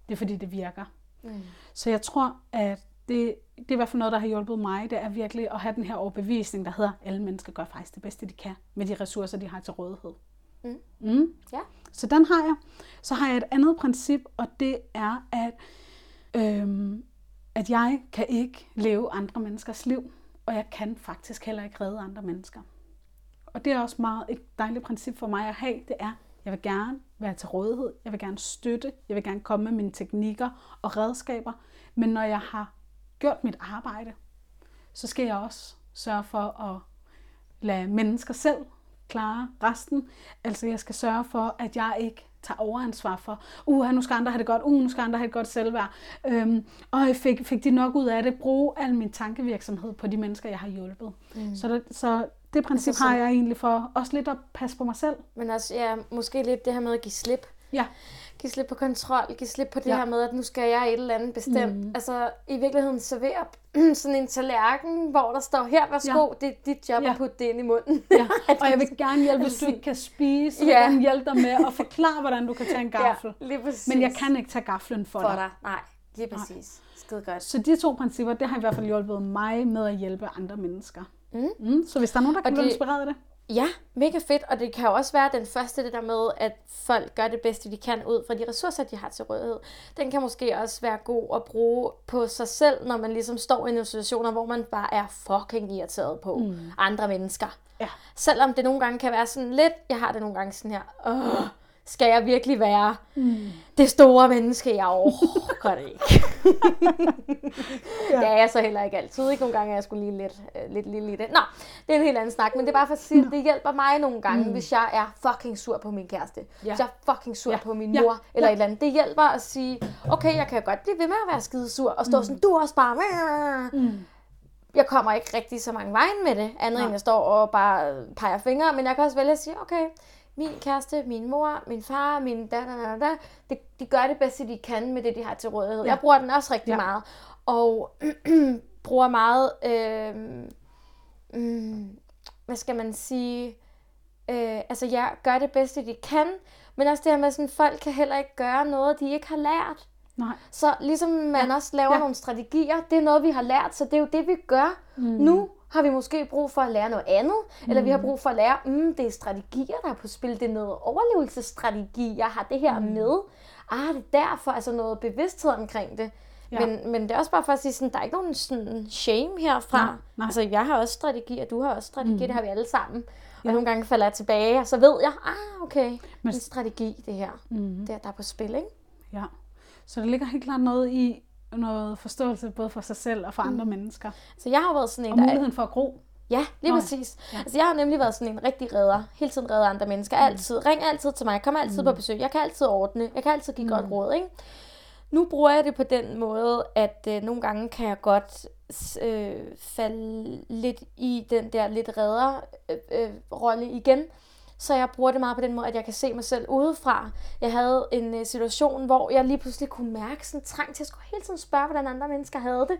Det er fordi, det virker. Mm. Så jeg tror, at det, det er i hvert fald noget, der har hjulpet mig. Det er virkelig at have den her overbevisning, der hedder, alle mennesker gør faktisk det bedste, de kan, med de ressourcer, de har til rådighed. Mm. Mm. Ja. Så den har jeg. Så har jeg et andet princip, og det er, at, øhm, at jeg kan ikke leve andre menneskers liv, og jeg kan faktisk heller ikke redde andre mennesker. Og det er også meget et dejligt princip for mig at have, det er, jeg vil gerne være til rådighed, jeg vil gerne støtte, jeg vil gerne komme med mine teknikker og redskaber, men når jeg har gjort mit arbejde, så skal jeg også sørge for at lade mennesker selv klare resten. Altså jeg skal sørge for, at jeg ikke tager overansvar for, uh, nu skal andre have det godt, uh, nu skal andre have et godt selvværd. Øhm, og jeg fik, fik de nok ud af det, bruge al min tankevirksomhed på de mennesker, jeg har hjulpet. Mm. Så, det, så det princip Altså, har jeg egentlig for også lidt at passe på mig selv. Men også, ja, måske lidt det her med at give slip. Ja, Give slip på kontrol, give slip på det Ja. her med, at nu skal jeg et eller andet bestemt. Mm. Altså i virkeligheden servere [clears throat] sådan en tallerken, hvor der står, her, værsgo, ja. det er dit job Ja. at putte det ind i munden. ja. [laughs] og jeg vil gerne hjælpe, hvis du ikke kan spise, så vil Ja. jeg gerne hjælpe dig med at [laughs] forklare, hvordan du kan tage en gaffel. ja, lige præcis. Men jeg kan ikke tage gaflen for, for dig. dig. Nej, lige præcis. Skide godt. Så de to principper, det har i hvert fald hjulpet mig med at hjælpe andre mennesker. Mm. Mm, så hvis der er nogen, der kan blive inspireret af det. Ja, mega fedt, og det kan jo også være den første, det der med, at folk gør det bedste, de kan ud fra de ressourcer, de har til rådighed. Den kan måske også være god at bruge på sig selv, når man ligesom står i nogle situationer, hvor man bare er fucking irriteret på mm. andre mennesker. Ja. Selvom det nogle gange kan være sådan lidt, jeg har det nogle gange sådan her, Åh, skal jeg virkelig være mm. det store menneske, jeg overgår det ikke. Ja. Det er jeg så heller ikke altid. Ikke? Nogle gange er jeg sgu lige lidt, øh, lidt lille i det. Nå, det er en helt anden snak, men det er bare for at sige, at det hjælper mig nogle gange, mm. hvis jeg er fucking sur på min kæreste. Ja. Hvis jeg er fucking sur Ja. på min Ja. mor, eller Ja. et eller andet. Det hjælper at sige, okay, jeg kan godt blive ved med at være skide sur, og stå mm. sådan, du er også bare... Mm. Jeg kommer ikke rigtig så mange vejen med det, andet Nej. end jeg står og bare peger fingre, men jeg kan også vælge at sige, okay, min kæreste, min mor, min far, min da, da, da, da, de, de gør det bedste, de kan med det, de har til rådighed. Ja. Jeg bruger den også rigtig Ja. meget, og [clears throat] bruger meget, øh, mm, hvad skal man sige, øh, altså jeg gør det bedste, de kan, men også det her med, sådan, folk kan heller ikke gøre noget, de ikke har lært. Nej. Så ligesom man Ja. også laver ja. nogle strategier, det er noget, vi har lært, så det er jo det, vi gør. Mm. Nu har vi måske brug for at lære noget andet, mm. eller vi har brug for at lære, mm, det er strategier, der er på spil, det er noget overlevelsesstrategi, jeg har det her mm. med. Ah, det er derfor, altså noget bevidsthed omkring det. Ja. Ja. Men, men det er også bare for at sige, sådan, der er ikke nogen sådan shame herfra. Nej, nej. Altså, jeg har også strategier, du har også strategier, mm. det har vi alle sammen. Og ja. nogle gange falder jeg tilbage, og så ved jeg, ah, okay, Men- en strategi, det her, mm. det er, der er på spil, ikke? Ja. Så der ligger helt klart noget i noget forståelse både for sig selv og for andre mennesker. Så jeg har været sådan en, Og der er, muligheden for at gro. Ja, lige Nå præcis. Ja. Altså, jeg har nemlig været sådan en rigtig redder. Hele tiden redder andre mennesker. Altid. Ring altid til mig. Kom altid på besøg. Jeg kan altid ordne. Jeg kan altid give godt råd, ikke? Nu bruger jeg det på den måde, at øh, nogle gange kan jeg godt øh, falde lidt i den der lidt redder øh, øh, rolle igen. Så jeg bruger det meget på den måde, at jeg kan se mig selv udefra. Jeg havde en øh, situation, hvor jeg lige pludselig kunne mærke sådan trang til at skulle hele tiden spørge, hvordan andre mennesker havde det.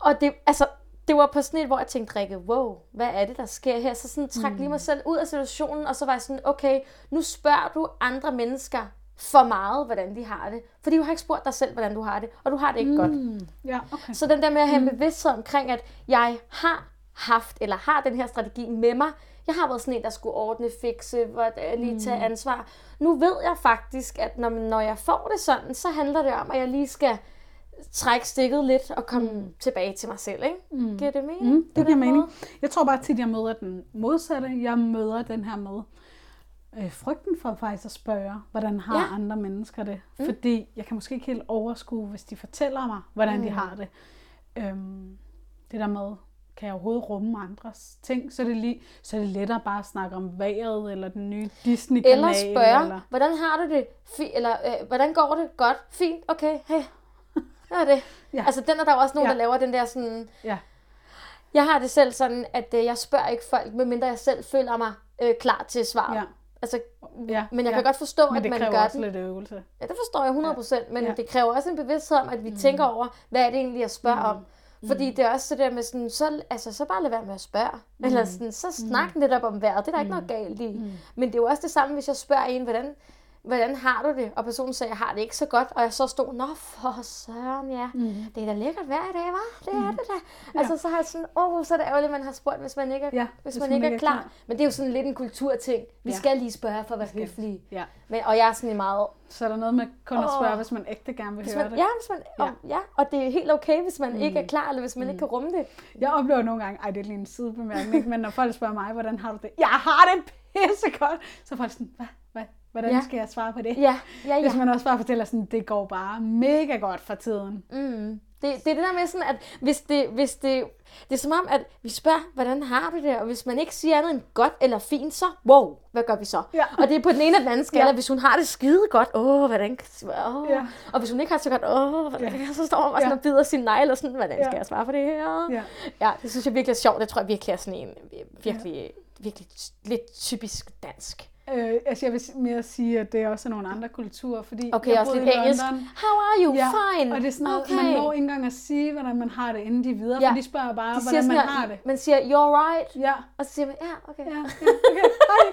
Og det, altså, det var på sådan et, hvor jeg tænkte, Rikke, wow, hvad er det, der sker her? Så sådan trak lige mig selv ud af situationen, og så var jeg sådan, okay, nu spørger du andre mennesker for meget, hvordan de har det. Fordi du har ikke spurgt dig selv, hvordan du har det, og du har det ikke mm. godt. Mm, ja, okay. Så den der med at have en bevidsthed omkring, at jeg har haft, eller har den her strategi med mig. Jeg har været sådan en, der skulle ordne, fikse, hvor, øh, lige tage ansvar. Nu ved jeg faktisk, at når, når jeg får det sådan, så handler det om, at jeg lige skal trække stikket lidt og komme mm. tilbage til mig selv. Ikke? Mm. Giver det mening? Mm, det giver mening. måde? Jeg tror bare tit, jeg møder den modsatte. Jeg møder den her med øh, frygten for faktisk at spørge, hvordan har ja. andre mennesker det. Mm. Fordi jeg kan måske ikke helt overskue, hvis de fortæller mig, hvordan mm. de har det. Øhm, det der med, kan jeg overhovedet rumme andres ting, så er det, lige, så er det lettere bare at snakke om vejret, eller den nye Disney-kanal. Eller spørge, Eller, hvordan har du det? Fi- eller øh, hvordan går det? Godt? Fint? Okay? Hey. Det er det. [laughs] Ja. Altså, den er der også nogen, Ja. der laver den der sådan... ja. Jeg har det selv sådan, at øh, jeg spørger ikke folk, medmindre jeg selv føler mig øh, klar til svaret. Ja. Altså, Ja, men jeg ja. kan godt forstå, Men at det man gør også den. lidt øvelse. Ja, det forstår jeg 100%, men Ja. det kræver også en bevidsthed om, at vi mm. tænker over, hvad er det egentlig, jeg spørger om. Fordi det er også det der med sådan, så, altså, så bare lad være med at spørge. Mm. Eller sådan, så snak mm. lidt op om vejret. Det er der ikke noget galt i. Mm. Men det er jo også det samme, hvis jeg spørger en, hvordan, hvordan har du det? Og personen siger, jeg har det ikke så godt. Og jeg så stod, nå for søren, ja. Mm. Det er da lækkert hver i dag, hva'? Det er det da. Altså, så har jeg sådan, åh, oh, så er det ærgerligt, man har spurgt, hvis man ikke er, Ja, hvis man ikke er klar. Men det er jo sådan lidt en kulturting. Vi Ja. skal lige spørge for at være høflige. Ja. Men, og jeg er sådan meget Så er der noget med kun at spørge, hvis man ægte gerne vil hvis høre man, det. ja, hvis man, ja. Og, ja, og det er helt okay, hvis man mm. ikke er klar, eller hvis man mm. ikke kan rumme det. Jeg oplever nogle gange, ej det er lige en sidebemærkning, men når folk spørger mig, hvordan har du det? Jeg har det pisse godt! Så er folk sådan, hvad, hvad, hvordan Ja. ja. skal jeg svare på det? Ja, ja, ja. Hvis man også bare fortæller sådan, det går bare mega godt for tiden. Mm. Det, det er det der med sådan, at hvis det, hvis det, det er som om, at vi spørger, hvordan har du det? Og hvis man ikke siger andet end godt eller fint, så wow, hvad gør vi så? Ja. Og det er på den ene eller den anden skala. Ja. Hvis hun har det skide godt, åh, hvordan, åh. Ja. Og hvis hun ikke har det så godt, åh, hvordan, Ja. så står man bare sådan Ja. og bider sin negle, og sådan, hvordan skal Ja. jeg svare på det her? Ja. ja, det synes jeg virkelig er sjovt. Det tror jeg virkelig er sådan en, virkelig, virkelig lidt typisk dansk. Øh, altså jeg vil mere sige, at det er også nogle andre kulturer, fordi Okay, jeg også lidt i engelsk. How are you? Ja, Fine. og det er sådan noget, okay. man når ikke engang at sige, hvordan man har det, inden de er videre, Ja. for de spørger bare, De hvordan man her, har det. Man siger, you're right. Ja, Og så siger man, ja, okay. ja, ja, okay, hej.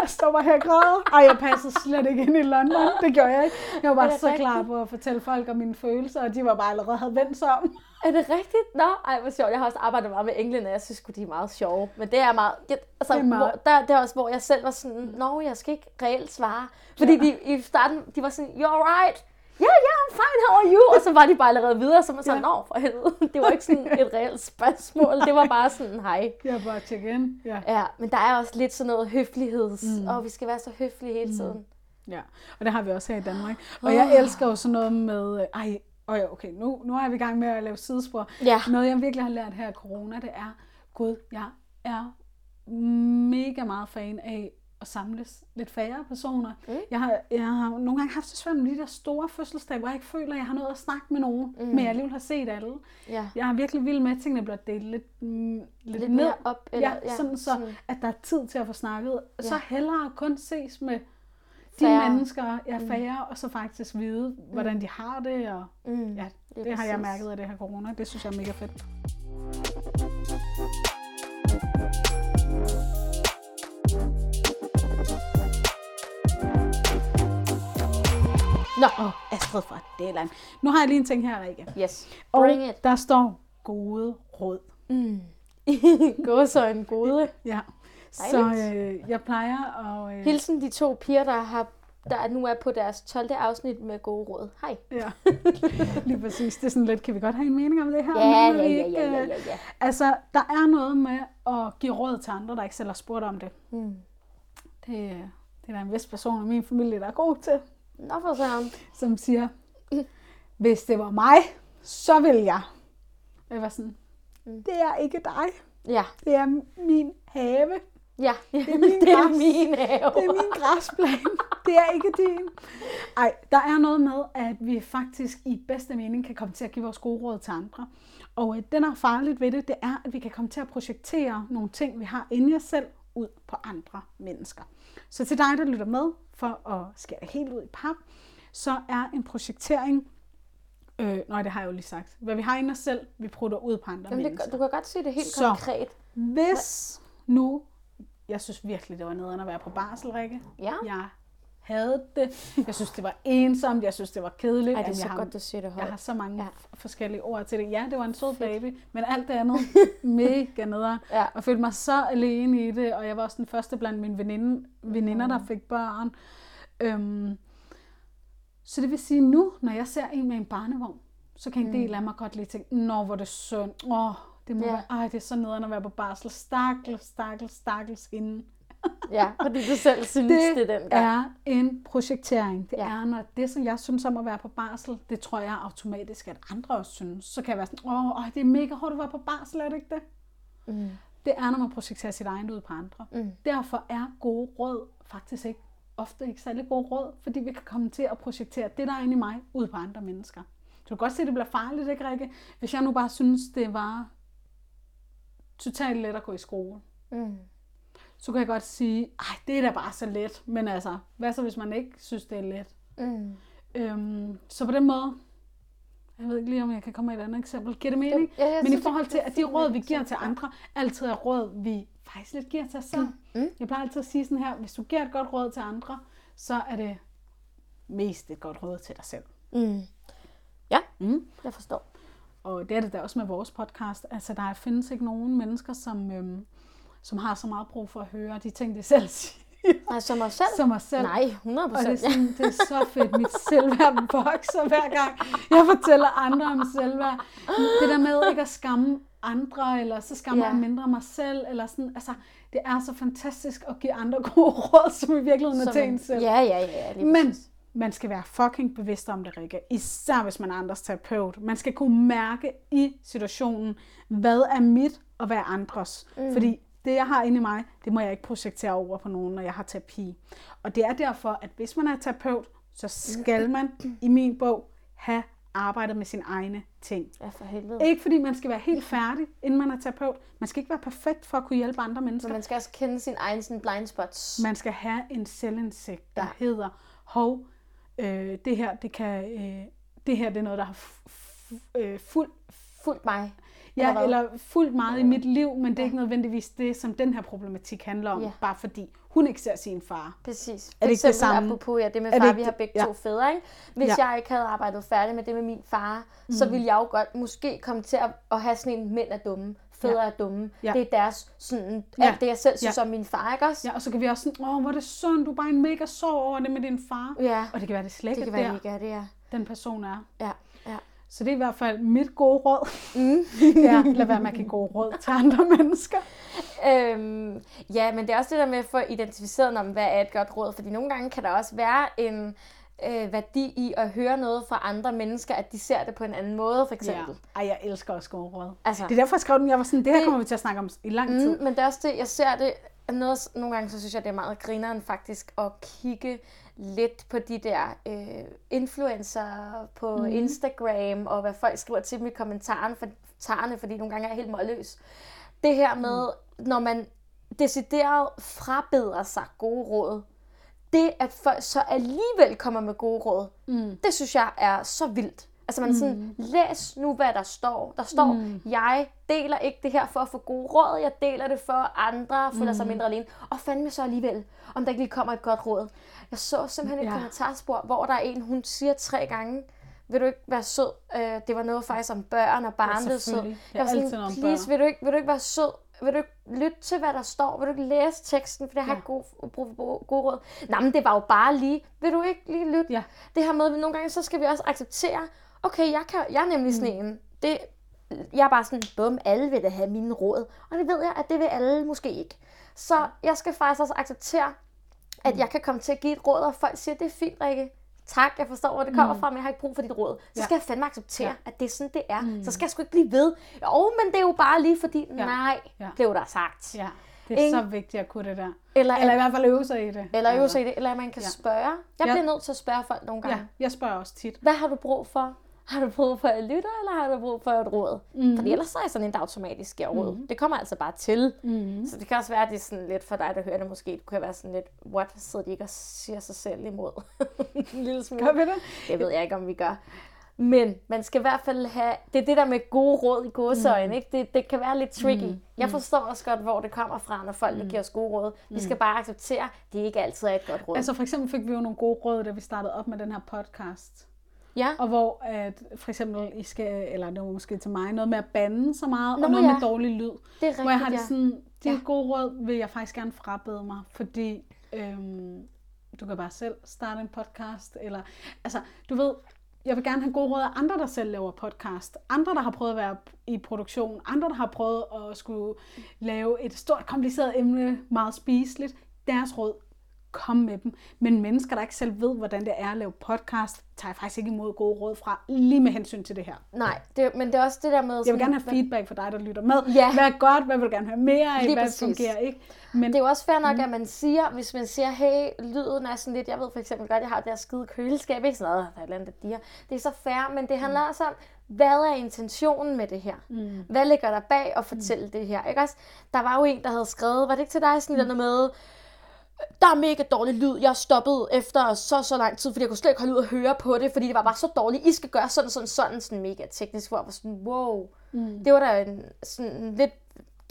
Jeg står bare her og græder. Ej, jeg passer slet ikke ind i London. Det gjorde jeg ikke. Jeg var bare så klar på at fortælle folk om mine følelser, og de var bare allerede havde vendt sig om. Er det rigtigt? Nå, ej, hvor sjovt. Jeg har også arbejdet meget med englænder, jeg synes de er meget sjove. Men det er meget... Jeg, altså, Det er meget- Hvor, der, det er også, hvor jeg selv var sådan, nå, jeg skal ikke reelt svare. Fordi de, i starten, de var sådan, you're right. Ja, yeah, yeah, I'm fine, how are you? Og så var de bare allerede videre, så man sådan, Ja. nå, for helvede. Det var ikke sådan et reelt spørgsmål. Det var bare sådan, hej. [laughs] Jeg bare tjekke ind. Ja. Ja, men der er også lidt sådan noget høfligheds... Mm. Og vi skal være så høflige hele tiden. ja, og det har vi også her i Danmark. Og jeg elsker jo sådan noget med, øh, ej, og ja, okay, nu, nu er vi i gang med at lave sidespor. Ja. Noget, jeg virkelig har lært her i corona, det er, gud, jeg er mega meget fan af at samles lidt færre personer. Mm. Jeg, har, jeg har nogle gange haft det svært med de der store fødselsdage, hvor jeg ikke føler, at jeg har noget at snakke med nogen, mm. men jeg alligevel har set alle. Ja. Jeg er virkelig vild med, at tingene bliver delt lidt, mm, lidt, Lidt ned. mere op, eller- ja, ja, sådan så, sådan. at der er tid til at få snakket. Så Ja. hellere kun ses med Færre. mennesker, jeg er færre, og så faktisk vide, hvordan de har det. Og, Mm. ja, Lige det har jeg mærket af det her corona. Det synes jeg er mega fedt. Nå, oh, Astrid fra Deland. Nu har jeg lige en ting her, Rikke. yes. Og Bring it. der står gode råd. Mm. Gå så en gode. Ja. Så øh, jeg plejer at... Øh, Hilsen de to piger, der har der nu er på deres 12. afsnit med gode råd. Hej. Ja, [laughs] lige præcis. Det er sådan lidt, kan vi godt have en mening om det her? Ja, ja, ja, ja, ja, øh, ja, ja. Altså, der er noget med at give råd til andre, der ikke selv har spurgt om det. Mm. Det, øh, det er der en vis person i min familie, der er god til, Nå for søren. som siger, hvis det var mig, så vil jeg. Og jeg var sådan, det er ikke dig. Ja. Det er min have. Ja, [laughs] Det er min, det er græs. min have. Det er min græsplæne. [laughs] Det er ikke din. Ej, der er noget med, at vi faktisk i bedste mening kan komme til at give vores gode råd til andre. Og øh, den er farligt ved det, det er, at vi kan komme til at projektere nogle ting, vi har inde i os selv, ud på andre mennesker. Så til dig, der lytter med, for at skære det helt ud i pap, så er en projektering, øh, nej, det har jeg jo lige sagt, hvad vi har inde i os selv, vi prutter ud på andre Jamen, mennesker. det, du kan godt sige det helt Så. konkret. Hvis nu, jeg synes virkelig, det var nederen at være på barsel, Rikke. Ja. Jeg havde det. Jeg synes, det var ensomt. Jeg synes, det var kedeligt. Ej, det er så jeg har, godt, du siger det Jeg højt. har så mange Ja. forskellige ord til det. Ja, det var en sød baby, men alt det andet, [laughs] mega nederen. Ja. Og følte mig så alene i det, og jeg var også den første blandt mine veninde, veninder, der fik børn. Øhm, så det vil sige, nu, når jeg ser en med en barnevogn, så kan en del af mig godt lige tænke, nå, hvor det synd. Åh, det må Ja. være, ej, det er så nederen at være på barsel. Stakkels, stakkels, stakkels hende. [laughs] Ja, fordi du selv synes det, det den gang. er en projektering. Det Ja. er, når det, som jeg synes om at være på barsel, det tror jeg automatisk, at andre også synes. Så kan jeg være sådan, åh, åh det er mega hårdt at være på barsel, er det ikke det? Mm. Det er, når man projekterer sit egen ud på andre. Mm. Derfor er gode råd faktisk ikke ofte ikke særlig gode råd, fordi vi kan komme til at projektere det, der er inde i mig, ud på andre mennesker. Du kan godt se, at det bliver farligt, ikke Rikke? Hvis jeg nu bare synes, det var totalt let at gå i skole, Mm. så kan jeg godt sige, ej, det er da bare så let. Men altså, hvad så, hvis man ikke synes, det er let? Mm. Øhm, så på den måde, jeg ved ikke lige, om jeg kan komme med et andet eksempel. Giver det mening? Ja, jeg Men synes, i forhold til, at de råd, vi giver til andre, altid er råd, vi faktisk lidt giver til os selv. Mm. Jeg plejer altid at sige sådan her, hvis du giver et godt råd til andre, så er det mest et godt råd til dig selv. Mm. Ja, Mm. jeg forstår. Og det er det da også med vores podcast. Altså, der findes ikke nogen mennesker, som, øhm, som har så meget brug for at høre de ting, de selv [laughs] siger, Nej, som mig selv? som os selv. Nej, 100 Og det er, sådan, det er så fedt. Mit selvværd vokser hver gang, jeg fortæller andre om selvværd. Det der med ikke at skamme andre, eller så skammer Ja. jeg mindre mig selv. Eller sådan, altså, det er så fantastisk at give andre gode [laughs] råd, som i virkeligheden er til en selv. Ja, ja, ja. Lige Men. Man skal være fucking bevidst om det, Rikke. Især hvis man er andres terapeut. Man skal kunne mærke i situationen, hvad er mit og hvad er andres. Mm. Fordi det, jeg har inde i mig, det må jeg ikke projektere over på nogen, når jeg har terapi. Og det er derfor, at hvis man er terapeut, så skal man i min bog have arbejdet med sine egne ting. Ja, for helvede. Ikke fordi man skal være helt færdig, inden man er terapeut. Man skal ikke være perfekt for at kunne hjælpe andre mennesker. Så man skal også kende sin egen sådan blind spots. Man skal have en selvindsigt, der ja. hedder, hov, øh, det her, det kan, øh, det her det er noget, der har øh, fuldt, Fuldt mig. Eller ja, hvad? eller fuldt meget i mit liv, men det er ikke nødvendigvis det, som den her problematik handler om, Ja. bare fordi hun ikke ser sin far. Præcis. Er det ikke det samme? apropos ja, det med det far, ikke vi har det? begge Ja. to fædre, ikke? Hvis Ja. jeg ikke havde arbejdet færdigt med det med min far, mm. så ville jeg jo godt måske komme til at, at have sådan en mænd er dumme, fædre Ja. er dumme. Ja. Det er deres sådan, Ja. alt det jeg selv synes Ja. om min far, ikke også? Ja, og så kan vi også sådan, åh, hvor er det synd, du er bare en mega sorg over det med din far. Ja. Og det kan være, det slet Det ikke kan er være, der, det ikke er det, ja. den person er. Ja, ja. Så det er i hvert fald mit gode råd. Mm. [laughs] ja, [laughs] lad være med at give gode råd til andre mennesker. Øhm, ja, men det er også det der med at få identificeret, om hvad er et godt råd. Fordi nogle gange kan der også være en øh, værdi i at høre noget fra andre mennesker, at de ser det på en anden måde, for Ja. eksempel. Ej, jeg elsker også råd. Altså, Det er derfor, jeg skrev den. Jeg var sådan, det her Det- kommer vi til at snakke om i lang tid. Mm, men det er også det, jeg ser det, noget, nogle gange så synes jeg, det er meget grineren faktisk at kigge lidt på de der øh, influencer på mm. Instagram, og hvad folk skriver til dem i kommentaren, for, tarne, fordi nogle gange er jeg helt målløs. Det her med, mm. når man decideret frabeder sig gode råd, det at folk så alligevel kommer med gode råd, Mm. det synes jeg er så vildt. Altså man er sådan, læs nu, hvad der står. Der står, mm. jeg deler ikke det her for at få gode råd, jeg deler det for, at andre føler sig mindre alene. Og fandme så alligevel, om der ikke lige kommer et godt råd. Jeg så simpelthen et Ja. kommentarspor, hvor der er en, hun siger tre gange, vil du ikke være sød? Øh, det var noget faktisk om børn og barnløshed. er jeg var sådan, please, børn." vil du, ikke, vil du ikke være sød? Vil du ikke lytte til, hvad der står? Vil du ikke læse teksten? For det har Ja. god, gode, gode råd. Nej, men det var jo bare lige. Vil du ikke lige lytte? Ja. Det her med, at vi nogle gange, så skal vi også acceptere, okay, jeg, kan, jeg er nemlig sådan en. Det, jeg er bare sådan, bum, alle vil da have mine råd. Og det ved jeg, at det vil alle måske ikke. Så jeg skal faktisk også acceptere, at jeg kan komme til at give et råd, og folk siger, det er fint, Rikke. Tak, jeg forstår, hvor det kommer mm. fra, men jeg har ikke brug for dit råd. Så Ja. skal jeg fandme acceptere, Ja. at det er sådan, det er. Mm. Så skal jeg sgu ikke blive ved. Jo, men det er jo bare lige fordi, ja. nej, Ja. blev der sagt. Ja, det er Ingen- så vigtigt at kunne det der. Eller, Eller i hvert fald øve sig i det. eller øve sig i det, eller man kan Ja. spørge. Jeg Ja. bliver nødt til at spørge folk nogle gange. Ja, jeg spørger også tit. Hvad har du brug for? Har du brug for at lytte, eller har du brug for et råd? Mm. Fordi ellers så er jeg sådan en, der automatisk giver råd. Mm. Det kommer altså bare til. Mm. Så det kan også være, at det er sådan lidt for dig, der hører det måske. Det kunne være sådan lidt, what, sidder de ikke og siger sig selv imod? [laughs] en lille smule. Gør vi det? Det ved jeg ikke, om vi gør. Men man skal i hvert fald have... Det er det der med gode råd i godsøjne, mm. ikke? Det, det kan være lidt tricky. Mm. Jeg forstår også godt, hvor det kommer fra, når folk mm. giver os gode råd. Vi skal bare acceptere, at det ikke altid er et godt råd. Altså for eksempel fik vi jo nogle gode råd, da vi startede op med den her podcast. Ja. Og hvor at for eksempel, I skal, eller det var måske til mig, noget med at bande så meget, Nå, og noget ja. med dårlig lyd. Det er rigtigt, Hvor jeg har det sådan, de ja. gode råd vil jeg faktisk gerne frabede mig, fordi øhm, du kan bare selv starte en podcast, eller, altså, du ved, jeg vil gerne have gode råd af andre, der selv laver podcast. Andre, der har prøvet at være i produktion. Andre, der har prøvet at skulle lave et stort, kompliceret emne meget spiseligt. Deres råd, kom med dem. Men mennesker, der ikke selv ved, hvordan det er at lave podcast, tager jeg faktisk ikke imod gode råd fra, lige med hensyn til det her. Nej, det, men det er også det der med... Jeg vil gerne have feedback fra dig, der lytter med. Ja. Hvad er godt? Hvad vil du gerne have mere af? Lige hvad præcis. fungerer ikke? Men Det er jo også fair nok, mm. at man siger, hvis man siger, hey, lyden er sådan lidt, jeg ved for eksempel godt, jeg har det her skide køleskab, ikke sådan noget, der er et eller andet, der. Det er så fair, men det handler mm. også om, hvad er intentionen med det her? Mm. Hvad ligger der bag at fortælle mm. det her? Ikke også? Der var jo en, der havde skrevet, var det ikke til dig, sådan mm. noget med, der er mega dårlig lyd. Jeg stoppede efter så så lang tid, fordi jeg kunne slet ikke holde ud og høre på det, fordi det var bare så dårligt. I skal gøre sådan, sådan, sådan, sådan mega teknisk, hvor jeg var sådan, wow. Mm. Det var da en, sådan lidt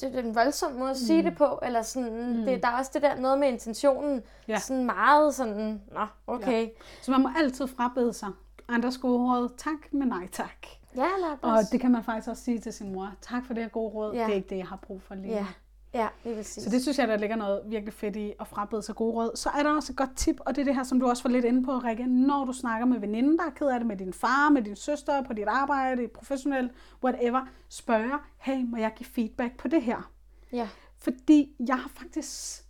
det er en voldsom måde at sige mm. det på, eller sådan, mm. det, der er også det der noget med intentionen, Ja. sådan meget sådan, nå, okay. Så man må altid frabede sig andres gode råd. Tak, men nej tak. Ja, Og det kan man faktisk også sige til sin mor. Tak for det her gode råd. Ja. Det er ikke det, jeg har brug for lige. Ja, ja, vil sige. Så det synes jeg, der ligger noget virkelig fedt i at frabede sig gode råd. Så er der også et godt tip, og det er det her, som du også var lidt inde på, Rikke. Når du snakker med veninden, der er ked af det, med din far, med din søster, på dit arbejde, professionelt, whatever, spørger, hey, må jeg give feedback på det her? Ja, Fordi jeg har faktisk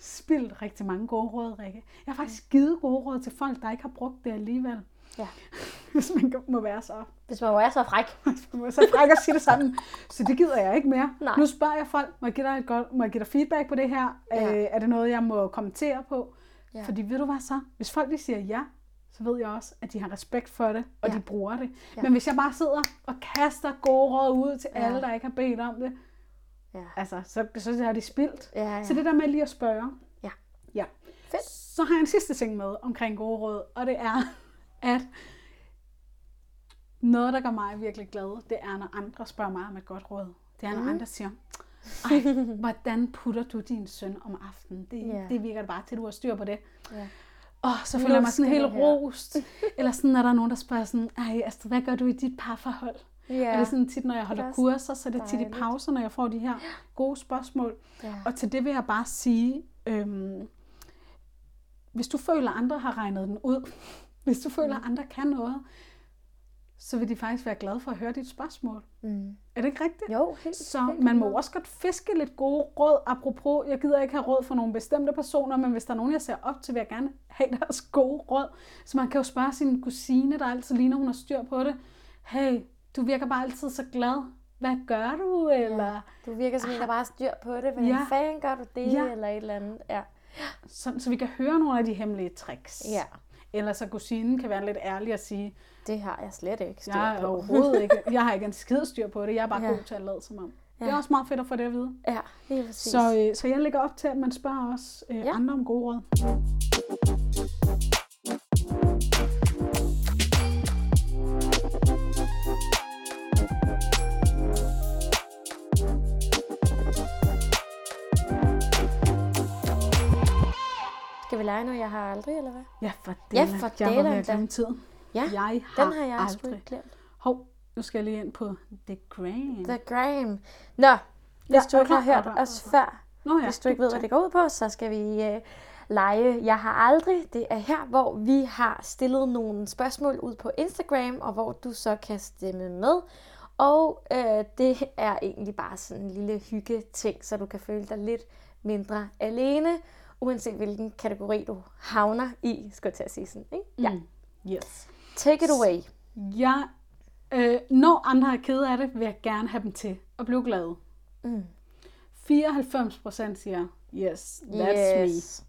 spildt rigtig mange gode råd, Rikke. Jeg har faktisk givet gode råd til folk, der ikke har brugt det alligevel. Ja. [laughs] Hvis man må være så, Hvis man er så fræk. [laughs] hvis man må være så fræk at sige det sådan. Så det gider jeg ikke mere. Nej. Nu spørger jeg folk, må jeg give dig, et godt, må jeg give dig feedback på det her? Ja. Øh, er det noget, jeg må kommentere på? Ja. Fordi ved du hvad så? Hvis folk de siger ja, så ved jeg også, at de har respekt for det, og Ja. de bruger det. Ja. Men hvis jeg bare sidder og kaster gode råd ud til Ja. alle, der ikke har bedt om det, Ja. altså, så, så har de spildt. Ja, ja. Så det der med lige at spørge. Ja. Ja. Fedt. Så har jeg en sidste ting med omkring gode råd, og det er, at noget, der gør mig virkelig glad, det er, når andre spørger mig om et godt råd. Det er, når mm. andre siger, Ej, [laughs] hvordan putter du din søn om aftenen? Det, Ja. det virker bare til, du har styr på det. Ja. Åh, så føler jeg mig sådan helt rost. Eller sådan, når der er nogen, der spørger sådan, ej Astrid, hvad gør du i dit parforhold? Ja. Og det er sådan tit, når jeg holder er kurser, så er det tit i pauser, når jeg får de her gode spørgsmål. Ja. Og til det vil jeg bare sige, øhm, hvis du føler, at andre har regnet den ud, hvis du føler, at andre kan noget, så vil de faktisk være glade for at høre dit spørgsmål. Mm. Er det ikke rigtigt? Jo, helt Så helt man må også godt fiske lidt gode råd. Apropos, jeg gider ikke have råd for nogle bestemte personer, men hvis der er nogen, jeg ser op til, vil jeg gerne have deres gode råd. Så man kan jo spørge sin kusine, der altid ligner, hun har styr på det. Hey, du virker bare altid så glad. Hvad gør du? Eller Du virker som en, der bare har styr på det. Hvordan Ja. fanden gør du det? Ja. Eller et eller andet. Ja. sådan, så vi kan høre nogle af de hemmelige tricks. ja. Eller så kusinen kan være lidt ærlig og sige, Det har jeg slet ikke styr jeg på. overhovedet ikke, [laughs] jeg har ikke en skid styr på det, jeg er bare Ja. god til at lade som om. Ja. Det er også meget fedt at få det at vide. Ja, lige præcis. Så, øh, så jeg lægger op til, at man spørger også øh, ja. andre om gode råd. Nu, jeg har aldrig, eller hvad? Ja, for Ja, delen. for jeg var ved at glemme tiden. Ja, Jeg har den har jeg også aldrig. glemt. Hov, nu skal jeg lige ind på The Gram. The Gram. Nå, hvis Ja, du ikke har hørt os før, Nå ja, hvis du ikke ved, hvad det går ud på, så skal vi øh, lege Jeg har aldrig. Det er her, hvor vi har stillet nogle spørgsmål ud på Instagram, og hvor du så kan stemme med. Og øh, det er egentlig bare sådan en lille hygge ting, så du kan føle dig lidt mindre alene, uanset hvilken kategori du havner i, skulle jeg til at sige sådan. Ikke? Ja. Mm. Yes. Take it away. Jeg, øh, når andre er kede af det, vil jeg gerne have dem til at blive glade. Mm. 94% siger, yes, that's yes.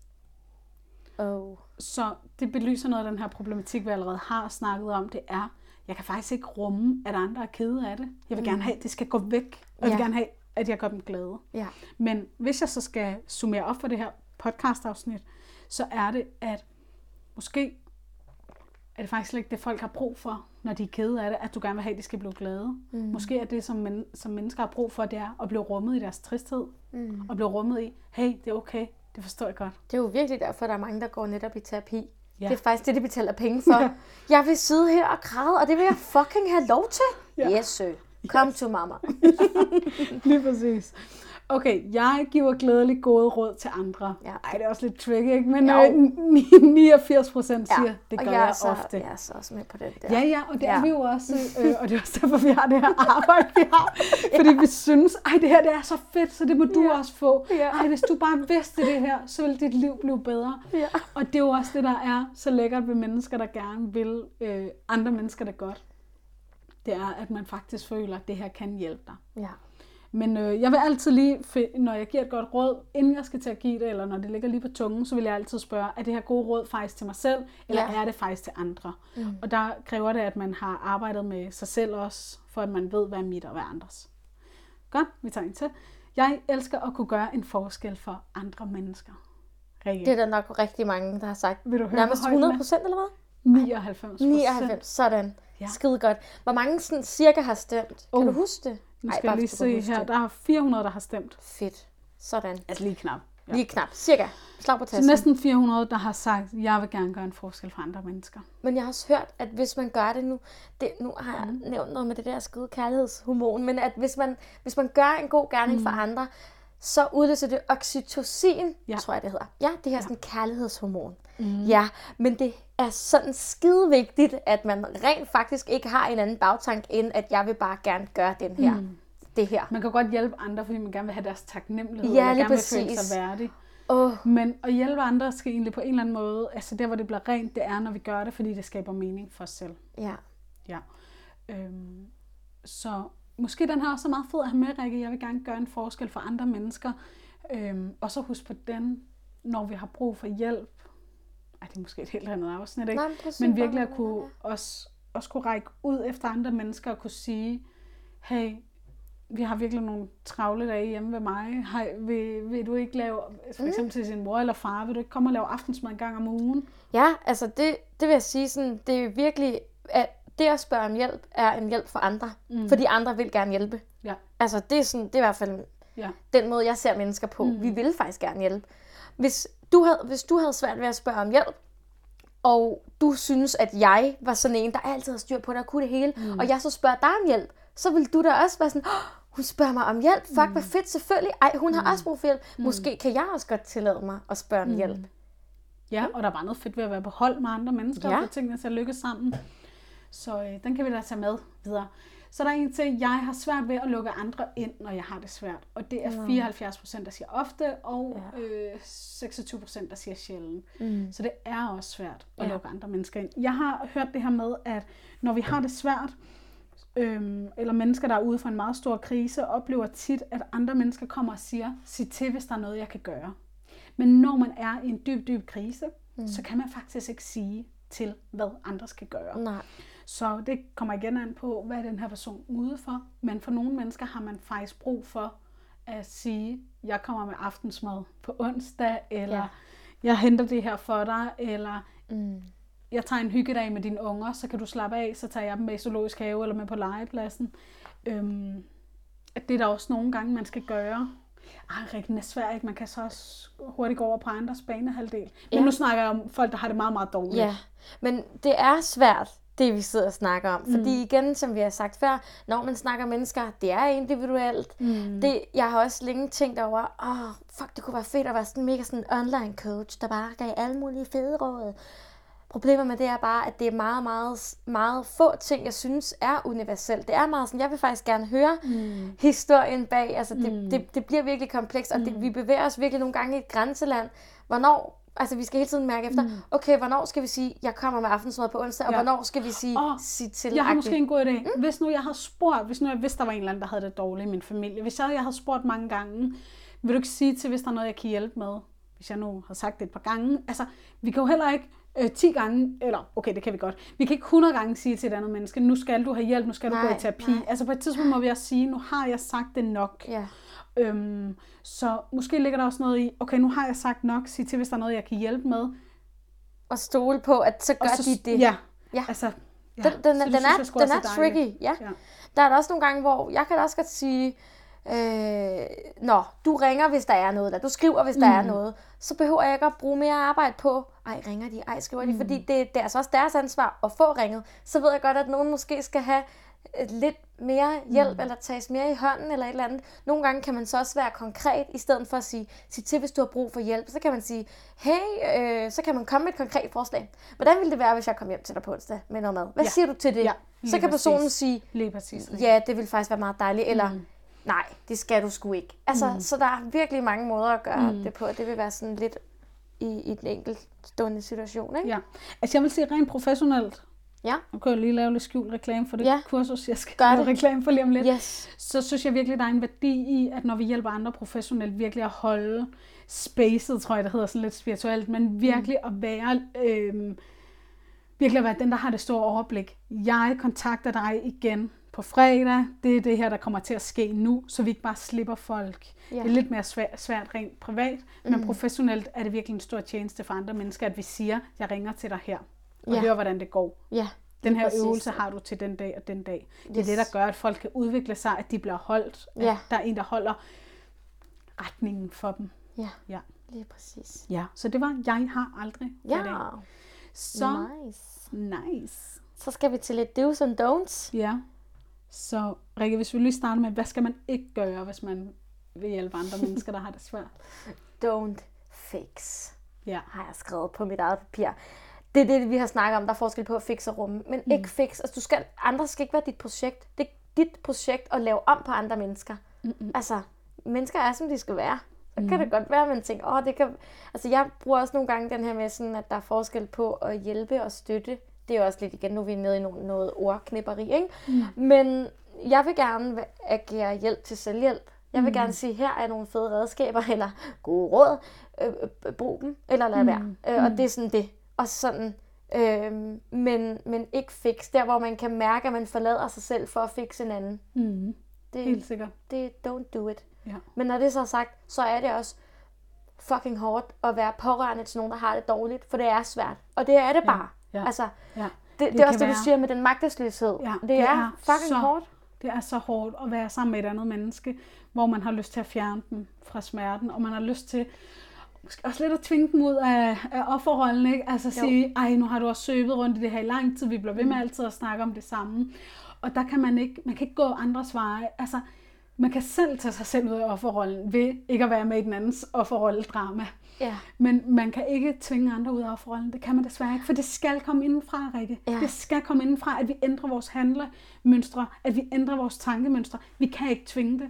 me. Oh. Så det belyser noget af den her problematik, vi allerede har snakket om. Det er, jeg kan faktisk ikke rumme, at andre er kede af det. Jeg vil gerne have, at det skal gå væk. Og jeg vil Ja. gerne have, at jeg gør dem glade. Ja. Men hvis jeg så skal summere op for det her podcastafsnit, så er det, at måske er det faktisk slet ikke det, folk har brug for, når de er kede af det, at du gerne vil have, at de skal blive glade. Mm. Måske er det, som, men, som mennesker har brug for, det er at blive rummet i deres tristhed. Mm. Og blive rummet i, hey, det er okay, det forstår jeg godt. Det er jo virkelig derfor, der er mange, der går netop i terapi. Ja. Det er faktisk det, de betaler penge for. Ja. [laughs] Jeg vil sidde her og græde, og det vil jeg fucking have lov til. Ja. Yes, sir. Come to mama. [laughs] Lige præcis. Okay, jeg giver glædeligt gode råd til andre. Ja. Ej, det er også lidt tricky, ikke? Men Jo. øh, ni- 89 procent siger, det og gør jeg, jeg, er så, ofte. Jeg er så også med på den der. Ja, ja, og det ja. er Ja. vi jo også, øh, og det er også derfor, vi har det her arbejde, vi har. [laughs] Fordi vi synes, ej, det her det er så fedt, så det må du Ja. også få. Ja. Ej, hvis du bare vidste det her, så ville dit liv blive bedre. Ja. Og det er jo også det, der er så lækkert ved mennesker, der gerne vil øh, andre mennesker det godt. Det er, at man faktisk føler, at det her kan hjælpe dig. ja. Men øh, jeg vil altid lige, når jeg giver et godt råd, inden jeg skal til at give det, eller når det ligger lige på tungen, så vil jeg altid spørge, er det her gode råd faktisk til mig selv, eller Ja. er det faktisk til andre? Mm. Og der kræver det, at man har arbejdet med sig selv også, for at man ved, hvad er mit og hvad er andres. Godt, vi tager en til. Jeg elsker at kunne gøre en forskel for andre mennesker. Rikke, Det er der nok rigtig mange, der har sagt. Vil du høre, Nærmest hvor højt den 100 er? procent, eller hvad? 99 99, sådan. Ja. Skide godt. Hvor mange sådan cirka har stemt? Kan Oh. du huske det? Nu Ej, skal bare jeg lige se her, det. der er 400, der har stemt. Fedt. Sådan. Altså lige knap. Ja. Lige knap. Cirka. Slag på Så tasken. næsten 400, der har sagt, jeg vil gerne gøre en forskel for andre mennesker. Men jeg har også hørt, at hvis man gør det nu, det, nu har Mm. jeg nævnt noget med det der skide kærlighedshormon, men at hvis man, hvis man gør en god gerning mm. for andre, så udløser det oxytocin, ja. tror jeg det hedder. Ja, det her ja. sådan kærlighedshormon. Mm. Ja, men det er sådan skide vigtigt, at man rent faktisk ikke har en anden bagtank, end at jeg vil bare gerne gøre den her. Mm. Det her. Man kan godt hjælpe andre, fordi man gerne vil have deres taknemmelighed, Ja, lige gerne vil føle præcis. sig værdig. Åh, Men at hjælpe andre skal egentlig på en eller anden måde, altså der hvor det bliver rent, det er, når vi gør det, fordi det skaber mening for os selv. ja. Ja. Øhm, så måske den her også er meget fed at have med, Rikke. Jeg vil gerne gøre en forskel for andre mennesker. Øhm, og så husk på den, når vi har brug for hjælp. Ej, det er måske et helt andet afsnit, ikke? Nej, men virkelig at kunne også, også kunne række ud efter andre mennesker og kunne sige, hey, vi har virkelig nogle travle dage hjemme ved mig. Hej, vil, vil du ikke lave, for Mm. eksempel til sin mor eller far, vil du ikke komme og lave aftensmad en gang om ugen? Ja, altså det, det vil jeg sige sådan, det er virkelig, at det at spørge om hjælp er en hjælp for andre. Mm. Fordi andre vil gerne hjælpe. Ja. Altså det er, sådan, det er i hvert fald Ja. den måde, jeg ser mennesker på. Mm. Vi vil faktisk gerne hjælpe. Hvis du, havde, hvis du havde svært ved at spørge om hjælp, og du synes, at jeg var sådan en, der altid har styr på det og kunne det hele, mm. og jeg så spørger dig om hjælp, så vil du da også være sådan, oh, hun spørger mig om hjælp, fuck, mm. hvad fedt, selvfølgelig. Ej, hun har også brug for hjælp. Måske kan jeg også godt tillade mig at spørge om hjælp. Ja, og der er bare noget fedt ved at være på hold med andre mennesker. Ja. og få tingene til at lykkes sammen. Så øh, den kan vi da tage med videre. Så der er en til, jeg har svært ved at lukke andre ind, når jeg har det svært. Og det er 74 procent, der siger ofte, og øh, 26 procent, der siger sjældent. Mm. Så det er også svært at Ja. lukke andre mennesker ind. Jeg har hørt det her med, at når vi har det svært, øhm, eller mennesker, der er ude for en meget stor krise, oplever tit, at andre mennesker kommer og siger, sig til, hvis der er noget, jeg kan gøre. Men når man er i en dyb, dyb krise, mm. så kan man faktisk ikke sige til, hvad andre skal gøre. Nej. Så det kommer igen an på, hvad er den her person ude for. Men for nogle mennesker har man faktisk brug for at sige, jeg kommer med aftensmad på onsdag, eller ja. Jeg henter det her for dig, eller Mm. jeg tager en hyggedag med dine unger, så kan du slappe af, så tager jeg dem med i zoologisk have eller med på legepladsen. Øhm, at det er der også nogle gange, man skal gøre. Ej, rigtig er svært, ikke? Man kan så også hurtigt gå over på andres banehalvdel. Men Ja. nu snakker jeg om folk, der har det meget, meget dårligt. Ja, men det er svært, det vi sidder og snakker om. Fordi igen, som vi har sagt før, når man snakker mennesker, det er individuelt. Mm. Det, jeg har også længe tænkt over, åh, oh, fuck, det kunne være fedt at være sådan en mega sådan online coach, der bare gav alle mulige fede råd. Problemet med det er bare, at det er meget, meget, meget få ting, jeg synes er universelt. Det er meget sådan, jeg vil faktisk gerne høre mm. historien bag. Altså, det, mm. det, det bliver virkelig komplekst, og det, vi bevæger os virkelig nogle gange i et grænseland. Hvornår Altså, vi skal hele tiden mærke efter, mm. okay, hvornår skal vi sige, jeg kommer med aftensmad på onsdag, og Ja. hvornår skal vi sige, Åh, sige til Jeg har måske en god idé. Mm. Hvis nu jeg havde spurgt, hvis nu jeg vidste, der var en eller anden, der havde det dårligt i min familie. Hvis jeg, jeg havde spurgt mange gange, vil du ikke sige til, hvis der er noget, jeg kan hjælpe med? Hvis jeg nu har sagt det et par gange. Altså, vi kan jo heller ikke øh, 10 gange, eller okay, det kan vi godt. Vi kan ikke 100 gange sige til et andet menneske, nu skal du have hjælp, nu skal du gå Nej, i terapi. nej. Altså på et tidspunkt må vi også sige, nu har jeg sagt det nok. Ja. Øhm, så måske ligger der også noget i, okay, nu har jeg sagt nok, sig til, hvis der er noget, jeg kan hjælpe med. Og stole på, at så gør Og så, de det. Ja, Ja. altså, ja. Den, den, den, den, synes er, sgu den er tricky, ja. Ja. Der er der også nogle gange, hvor jeg kan også godt sige, øh, Nå, du ringer, hvis der er noget, eller du skriver, hvis der er Mm. noget. Så behøver jeg ikke at bruge mere arbejde på, ej, ringer de, ej, skriver de, Mm. fordi det, det er altså også deres ansvar at få ringet. Så ved jeg godt, at nogen måske skal have øh, lidt mere hjælp, Mm. eller tages mere i hånden, eller et eller andet. Nogle gange kan man så også være konkret, i stedet for at sige, sig til, hvis du har brug for hjælp. Så kan man sige, hey, øh, så kan man komme med et konkret forslag. Hvordan ville det være, hvis jeg kom hjem til dig på onsdag med noget mad? Hvad Ja. siger du til det? Ja, så kan personen sige, Lige præcis. ja, det vil faktisk være meget dejligt, eller Mm. nej, det skal du sgu ikke. Altså, mm. så der er virkelig mange måder at gøre Mm. det på, og det vil være sådan lidt i, i den enkeltstående situation, ikke? Ja. Altså jeg vil sige rent professionelt, Ja. nu kan jeg lige lave lidt skjult reklame for det Ja. kursus, jeg skal Gør lave det. reklame for lige om lidt. Yes. Så synes jeg virkelig, der er en værdi i, at når vi hjælper andre professionelt, virkelig at holde spacet, tror jeg, det hedder sådan lidt spirituelt, men virkelig at være... Øh, virkelig at være den, der har det store overblik. Jeg kontakter dig igen på fredag. Det er det her, der kommer til at ske nu, så vi ikke bare slipper folk. Ja. Det er lidt mere svært, svært rent privat, men Mm. professionelt er det virkelig en stor tjeneste for andre mennesker, at vi siger, jeg ringer til dig her, og Ja. hører, hvordan det går. Ja. Den her præcis. øvelse har du til den dag og den dag. Det er Yes. det, der gør, at folk kan udvikle sig, at de bliver holdt. At Ja. der er en, der holder retningen for dem. Ja, Ja. lige præcis. ja. Så det var, jeg har aldrig for i dag. Ja, Så nice. nice. Så skal vi til lidt do's and don'ts. Ja. Så Rikke, hvis vi lige starter med, hvad skal man ikke gøre, hvis man vil hjælpe andre [laughs] mennesker, der har det svært? Don't fix. Ja. har jeg skrevet på mit eget papir. Det er det, vi har snakket om. Der er forskel på at fixe og rumme. Men mm. ikke fix. Altså, du skal, andre skal ikke være dit projekt. Det er dit projekt at lave om på andre mennesker. Mm-mm. Altså, mennesker er, som de skal være. Så mm. kan det godt være, at man tænker, åh, det kan... Altså, jeg bruger også nogle gange den her med, sådan, at der er forskel på at hjælpe og støtte. Det er også lidt igen, nu er vi nede i noget, noget ordknipperi, ikke? Mm. Men jeg vil gerne agere hjælp til selvhjælp. Jeg vil mm. gerne sige, her er nogle fede redskaber, [laughs] eller gode råd. Øh, øh, brug dem, eller lad være. Mm. Øh, og det er sådan det. Og sådan, øh, men, men ikke fix. Der, hvor man kan mærke, at man forlader sig selv for at fixe en anden. Mm. Det, Helt sikkert. det don't do it. Ja. Men når det så er sagt, så er det også fucking hårdt at være pårørende til nogen, der har det dårligt, for det er svært. Og det er det bare. ja. Altså, Ja. det, Det det, er også det, du være- siger med den magtesløshed. Ja, det, det er, er fucking så- hårdt. Det er så hårdt at være sammen med et andet menneske, hvor man har lyst til at fjerne dem fra smerten, og man har lyst til måske også lidt at tvinge dem ud af, af offerrollen, ikke? Altså sige, ej, nu har du også søbet rundt i det her i lang tid, vi bliver ved med altid at snakke om det samme. Og der kan man ikke, man kan ikke gå andres veje. Altså, man kan selv tage sig selv ud af offerrollen ved ikke at være med i den andens offerrolledrama. Ja. Men man kan ikke tvinge andre ud af offerrollen. Det kan man desværre ikke, for det skal komme indenfra, Rikke. Ja. Det skal komme indenfra, at vi ændrer vores handlemønstre, at vi ændrer vores tankemønstre. Vi kan ikke tvinge det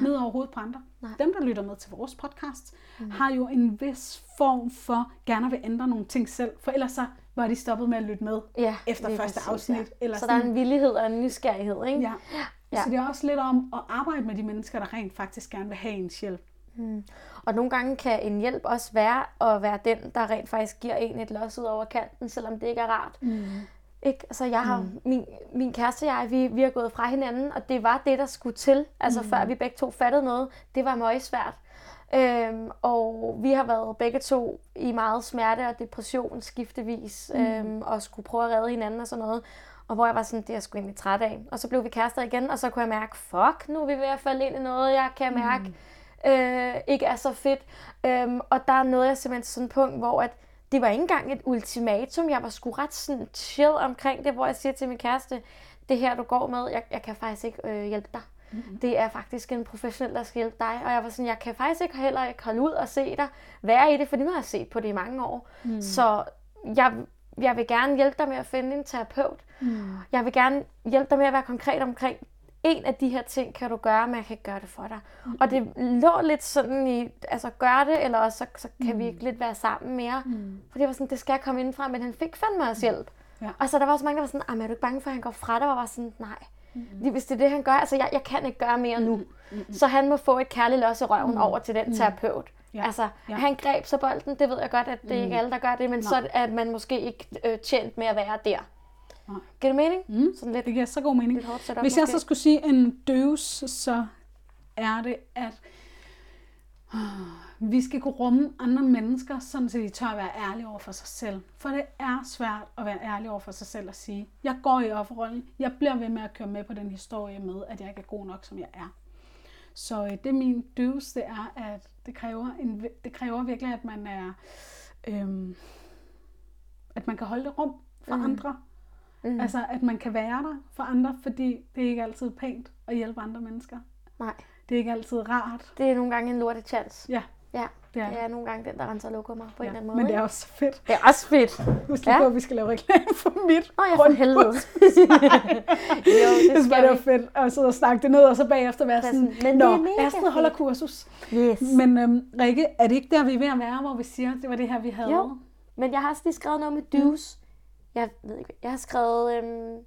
Nej. ned over hovedet på andre. Nej. Dem, der lytter med til vores podcast, mm. har jo en vis form for gerne vil ændre nogle ting selv, for ellers så var de stoppet med at lytte med Ja, efter første præcis, afsnit. Ja. Eller så der er sådan. en villighed og en nysgerrighed, ikke? Ja. Ja. Så det er også lidt om at arbejde med de mennesker, der rent faktisk gerne vil have ens hjælp. Og nogle gange kan en hjælp også være at være den, der rent faktisk giver en et los ud over kanten, selvom det ikke er rart. Mm. Ikke? Altså, jeg har, mm. min, min kæreste og jeg, vi, vi har gået fra hinanden, og det var det, der skulle til. Altså, mm. før vi begge to fattede noget. Det var meget svært. Øhm, og vi har været begge to i meget smerte og depression skiftevis, mm. øhm, og skulle prøve at redde hinanden og sådan noget. Og hvor jeg var sådan, det er jeg sgu egentlig træt af. Og så blev vi kærester igen, og så kunne jeg mærke, fuck, nu er vi ved at falde ind i noget, jeg kan mærke mm. øh, ikke er så fedt. Øhm, og der nåede jeg simpelthen til sådan et punkt, hvor at det var ikke engang et ultimatum. Jeg var sgu ret sådan chill omkring det, hvor jeg siger til min kæreste, det her du går med, jeg, jeg kan faktisk ikke øh, hjælpe dig. Mm-hmm. Det er faktisk en professionel, der skal hjælpe dig. Og jeg var sådan, jeg kan faktisk ikke heller ikke holde ud og se dig være i det, fordi nu har jeg set på det i mange år. Mm. Så jeg, jeg vil gerne hjælpe dig med at finde en terapeut. Mm. Jeg vil gerne hjælpe dig med at være konkret omkring en af de her ting kan du gøre, men jeg kan ikke gøre det for dig. Mm. Og det lå lidt sådan i, altså gør det, eller også så, så kan mm. vi ikke lidt være sammen mere. Mm. For det var sådan, det skal jeg komme indenfra, men han fik fandme også hjælp. Ja. Og så der var også mange, der var sådan, er du ikke bange for, at han går fra dig? Og var sådan, nej. Mm. Hvis det er det, han gør, altså jeg, jeg kan ikke gøre mere nu. Mm. Så han må få et kærligt los i røven mm. over til den mm. terapeut. Ja. Altså, ja. han greb så bolden, det ved jeg godt, at det mm. ikke alle, der gør det, men Nej. så er man måske ikke øh, tjent med at være der. Nej. Giver det mening? Mm. Sådan lidt, det giver så god mening. Lidt hårdt Hvis jeg måske. så skulle sige en døves, så er det, at øh, vi skal kunne rumme andre mennesker, sådan så de tør at være ærlige over for sig selv. For det er svært at være ærlig over for sig selv og sige, jeg går i offerrollen, jeg bliver ved med at køre med på den historie med, at jeg ikke er god nok, som jeg er. Så øh, det min døves, det er, at det kræver, en, det kræver virkelig, at man er, øhm, at man kan holde det rum for mm. andre. Mm. Altså, at man kan være der for andre, fordi det er ikke altid pænt at hjælpe andre mennesker. Nej. Det er ikke altid rart. Det er nogle gange en lortet chance. Ja. Ja, det er, det er nogle gange den, der renser lokummer på ja, en eller anden måde. Men det er også fedt. Det er også fedt. Husk ja. på, at vi skal lave reklame for mit Åh, oh, jeg for helvede. [laughs] [laughs] jo, det skal det var fedt at sidde og snakke det ned, og så bagefter være sådan, men Nå, Astrid holder kursus. Yes. Men øhm, Rikke, er det ikke der, vi er ved at være, hvor vi siger, det var det her, vi havde? Jo, men jeg har også lige skrevet noget med do's. Mm. Jeg ved ikke, jeg har skrevet, øhm,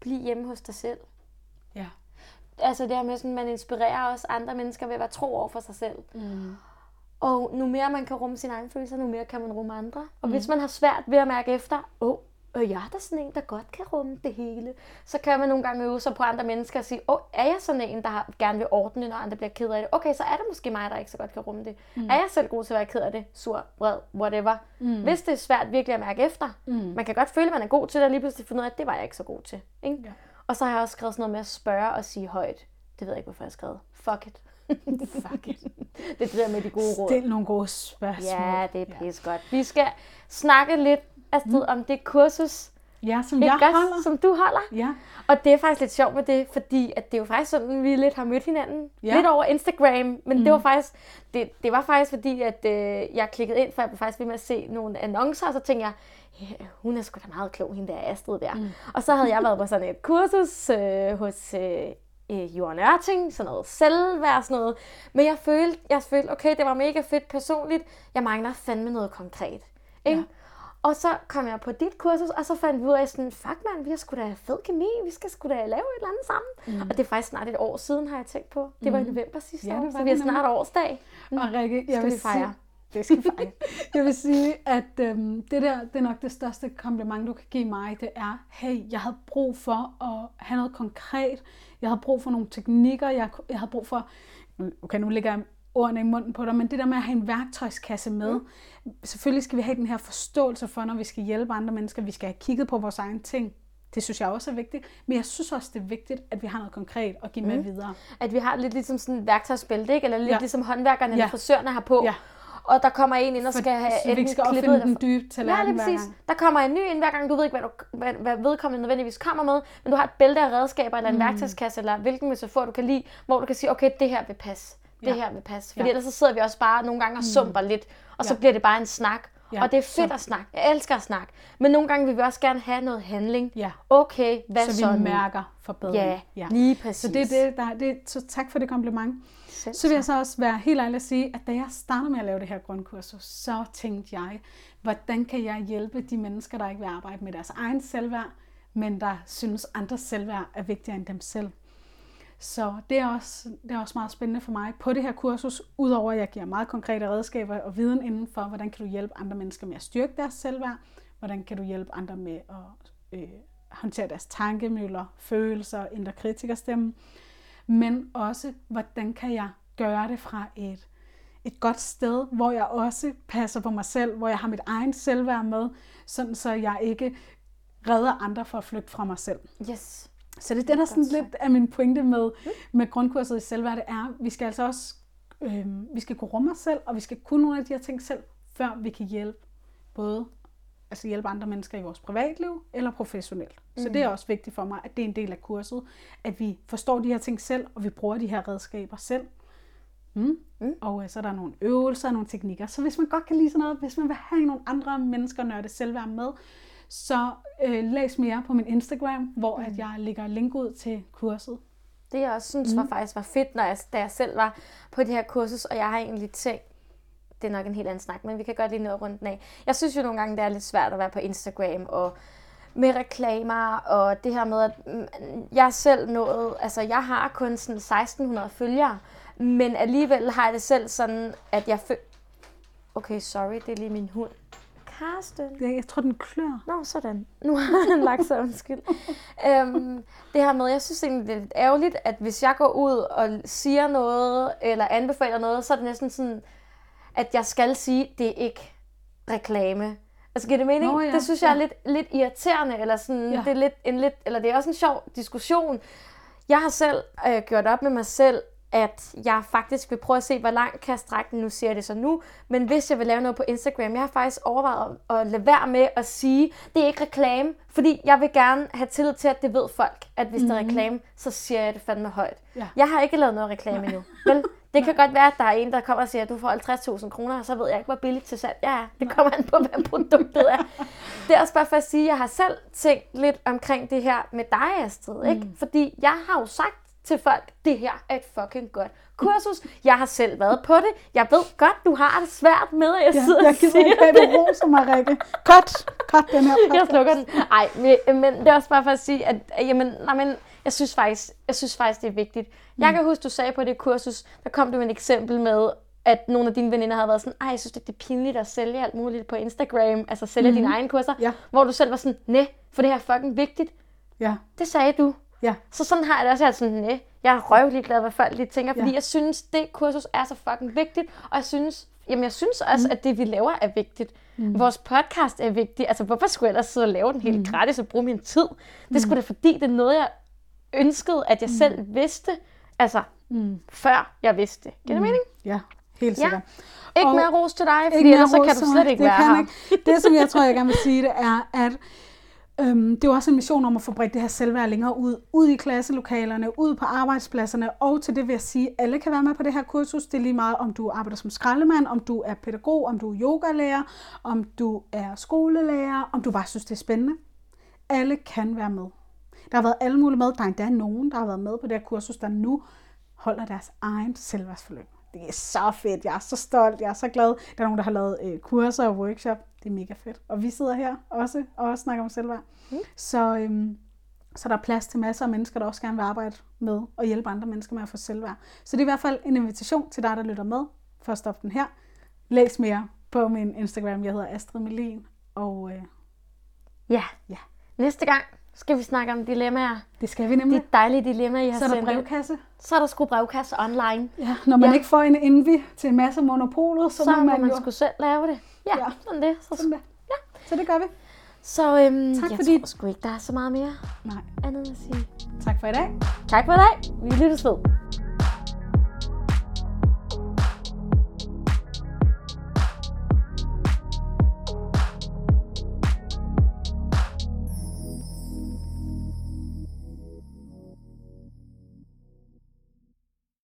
bliv hjemme hos dig selv. Ja. Altså det her med, sådan, man inspirerer også andre mennesker ved at være tro over for sig selv. Mm. Og nu mere man kan rumme sine egne følelser, nu mere kan man rumme andre. Og mm. hvis man har svært ved at mærke efter, åh, oh, jeg er da sådan en, der godt kan rumme det hele, så kan man nogle gange øve sig på andre mennesker og sige, åh, oh, er jeg sådan en, der gerne vil ordne, når andre bliver ked af det? Okay, så er det måske mig, der ikke så godt kan rumme det. Mm. Er jeg selv god til at være ked af det? Sur, vred, whatever. Mm. Hvis det er svært virkelig at mærke efter, mm. man kan godt føle, at man er god til det, og lige pludselig finde ud af, at det var jeg ikke så god til. Ikke? Ja. Og så har jeg også skrevet sådan noget med at spørge og sige højt. Det ved jeg ikke, hvorfor jeg har skrevet. Fuck it. [laughs] Fuck it. det er det der med de gode råd. Stil nogle gode spørgsmål. Ja, det er pis godt. Vi skal snakke lidt Astrid, mm. om det kursus, Ja, som jeg godt, holder. Som du holder. Ja. Og det er faktisk lidt sjovt med det, fordi at det er jo faktisk sådan, vi lidt har mødt hinanden. Ja. Lidt over Instagram, men mm. det var faktisk det, det var faktisk fordi, at øh, jeg klikkede ind, for jeg blev faktisk ved med at se nogle annoncer, og så tænkte jeg, ja, hun er sgu da meget klog, hende der Astrid der. Mm. Og så havde jeg været på sådan et kursus øh, hos øh, øh, Johan Ørting, sådan noget selvværd, sådan noget. Men jeg følte, jeg følte, okay, det var mega fedt personligt. Jeg mangler fandme noget konkret. Ikke? Ja. Og så kom jeg på dit kursus, og så fandt vi ud af sådan, fuck man, vi har sgu da fed kemi, vi skal sgu da lave et eller andet sammen. Mm. Og det er faktisk snart et år siden, har jeg tænkt på. Det var i mm. november sidste ja, år, så vi har snart årsdag. Mm. Og Rikke, jeg skal vil vi fejre. Sige, det skal fejre. [laughs] jeg vil sige, at øhm, det der, det er nok det største kompliment, du kan give mig, det er, hey, jeg havde brug for at have noget konkret. Jeg havde brug for nogle teknikker. Jeg, jeg havde brug for, okay, nu ligger jeg ordene i munden på dig, men det der med at have en værktøjskasse med. Mm. Selvfølgelig skal vi have den her forståelse for, når vi skal hjælpe andre mennesker. Vi skal have kigget på vores egne ting. Det synes jeg også er vigtigt. Men jeg synes også, det er vigtigt, at vi har noget konkret at give mm. med videre. At vi har lidt ligesom sådan et værktøjsbælte, ikke? Eller lidt ja. ligesom håndværkerne ja. eller frisørerne har på. Ja. Og der kommer en ind og skal have så vi skal opfinde den dybe tallerken Ja, lige præcis. Der kommer en ny ind hver gang. Du ved ikke, hvad, du, hvad, hvad vedkommende nødvendigvis kommer med, men du har et bælte af redskaber, eller en mm. værktøjskasse, eller hvilken metafor du kan lide, hvor du kan sige, okay, det her vil passe det ja. her vil passe. Fordi ja. ellers så sidder vi også bare nogle gange og mm. sumper mm. lidt, og så ja. bliver det bare en snak. Ja. Og det er fedt så... at snakke. Jeg elsker at snakke. Men nogle gange vil vi også gerne have noget handling. Ja. Okay, hvad så? Så vi mærker forbedring. Ja, ja, lige præcis. Så, det, det, der, det, så tak for det kompliment. Selv så vil jeg så også være helt ærlig at sige, at da jeg startede med at lave det her grundkursus, så tænkte jeg, hvordan kan jeg hjælpe de mennesker, der ikke vil arbejde med deres egen selvværd, men der synes, andres selvværd er vigtigere end dem selv. Så det er, også, det er også meget spændende for mig på det her kursus, udover at jeg giver meget konkrete redskaber og viden inden for, hvordan kan du hjælpe andre mennesker med at styrke deres selvværd, hvordan kan du hjælpe andre med at øh, håndtere deres tankemøller, følelser, indre kritikerstemme, men også, hvordan kan jeg gøre det fra et, et godt sted, hvor jeg også passer på mig selv, hvor jeg har mit egen selvværd med, sådan så jeg ikke redder andre for at flygte fra mig selv. Yes. Så det er det, der sådan lidt af min pointe med, med grundkurset i selvværd, det er, vi skal altså også øh, vi skal kunne rumme os selv, og vi skal kunne nogle af de her ting selv, før vi kan hjælpe både altså hjælpe andre mennesker i vores privatliv eller professionelt. Mm. Så det er også vigtigt for mig, at det er en del af kurset, at vi forstår de her ting selv, og vi bruger de her redskaber selv. Mm. Mm. Og øh, så er der nogle øvelser og nogle teknikker. Så hvis man godt kan lide sådan noget, hvis man vil have nogle andre mennesker nørde selvværd med, så øh, læs mere på min Instagram, hvor mm. at jeg lægger link ud til kurset. Det jeg også synes mm. var faktisk var fedt, når jeg, da jeg selv var på det her kursus, og jeg har egentlig tænkt, det er nok en helt anden snak, men vi kan godt lige nå rundt af. Jeg synes jo nogle gange, det er lidt svært at være på Instagram og med reklamer, og det her med, at mm, jeg selv nået, altså jeg har kun sådan 1600 følgere, men alligevel har jeg det selv sådan, at jeg føler... Okay, sorry, det er lige min hund. Karsten. Det, jeg tror, den klør. Nå, sådan. Nu har [laughs] han lagt sig, undskyld. øhm, det her med, jeg synes egentlig, det er lidt ærgerligt, at hvis jeg går ud og siger noget, eller anbefaler noget, så er det næsten sådan, at jeg skal sige, det er ikke reklame. Altså giver det mening? Nå, ja. Det synes jeg er lidt, lidt irriterende, eller sådan, ja. det er lidt en lidt, eller det er også en sjov diskussion. Jeg har selv øh, gjort op med mig selv, at jeg faktisk vil prøve at se, hvor langt kan jeg strække den. Nu siger jeg det så nu. Men hvis jeg vil lave noget på Instagram, jeg har faktisk overvejet at, lade være med at sige, det er ikke reklame, fordi jeg vil gerne have tillid til, at det ved folk, at hvis mm-hmm. der er mhm. reklame, så siger jeg det fandme højt. Ja. Jeg har ikke lavet noget reklame endnu. [laughs] Vel? Det kan godt være, at der er en, der kommer og siger, at du får 50.000 kroner, og så ved jeg ikke, hvor billigt til salg jeg er. Det kommer an på, hvad produktet er. Det er også bare for at sige, at jeg har selv tænkt lidt omkring det her med dig, Astrid. Ikke? Mm. Fordi jeg har jo sagt til folk, det her er et fucking godt kursus. Jeg har selv været på det. Jeg ved godt, du har det svært med, at jeg ja, sidder jeg og siger ikke, det. Jeg roser mig, Rikke. Cut, cut den her [laughs] podcast. Jeg slukker den. Nej, men, men det er også bare for at sige, at jamen, nej, men, jeg synes faktisk, jeg synes faktisk, det er vigtigt. Mm. Jeg kan huske, du sagde på det kursus, der kom du med et eksempel med, at nogle af dine veninder havde været sådan, ej, jeg synes, det er pinligt at sælge alt muligt på Instagram, altså sælge mm. dine egne kurser, ja. hvor du selv var sådan, nej, for det her er fucking vigtigt. Ja. Det sagde du. Ja. Så sådan har jeg det også, jeg sådan, nej, jeg er røvlig glad, hvad folk lige tænker, fordi ja. jeg synes, det kursus er så fucking vigtigt, og jeg synes, jamen jeg synes også, mm. at det vi laver er vigtigt. Mm. Vores podcast er vigtigt. Altså hvorfor skulle jeg ellers sidde og lave den helt mm. gratis og bruge min tid? Det mm. skulle da fordi, det er noget, jeg ønskede, at jeg mm. selv vidste, altså mm. før jeg vidste det. Giver det mm. mening? Ja, helt sikkert. Ja. Ikke og mere ros til dig, fordi ellers så kan du slet ikke det være her. Ikke. Det, som jeg tror, jeg gerne vil sige, det er, at øhm, det er også en mission om at få bredt det her selvværd længere ud. Ud i klasselokalerne, ud på arbejdspladserne, og til det vil jeg sige, at alle kan være med på det her kursus. Det er lige meget, om du arbejder som skraldemand, om du er pædagog, om du er yogalærer, om du er skolelærer, om du bare synes, det er spændende. Alle kan være med. Der har været alle mulige med. Der er endda nogen, der har været med på det her kursus, der nu holder deres egen selvværdsforløb. Det er så fedt. Jeg er så stolt. Jeg er så glad. Der er nogen, der har lavet øh, kurser og workshop. Det er mega fedt. Og vi sidder her også og også snakker om selvværd. Mm. Så, øhm, så der er plads til masser af mennesker, der også gerne vil arbejde med og hjælpe andre mennesker med at få selvværd. Så det er i hvert fald en invitation til dig, der lytter med, for at stoppe den her. Læs mere på min Instagram. Jeg hedder Astrid Melin. Og øh, ja. ja, næste gang skal vi snakke om dilemmaer. Det skal vi nemlig. De dejlige dilemmaer, I har Så er der brevkasse. Så er der sgu brevkasse online. Ja, når man ja. ikke får en envy til en masse monopolet, så, så må man, man jo... skulle selv lave det. Ja, ja. sådan det. Så, sådan det. Ja. så det gør vi. Så øhm, tak jeg fordi... tror sgu ikke, der er så meget mere Nej. andet at sige. Tak for i dag. Tak for i dag. Vi lyttes ved.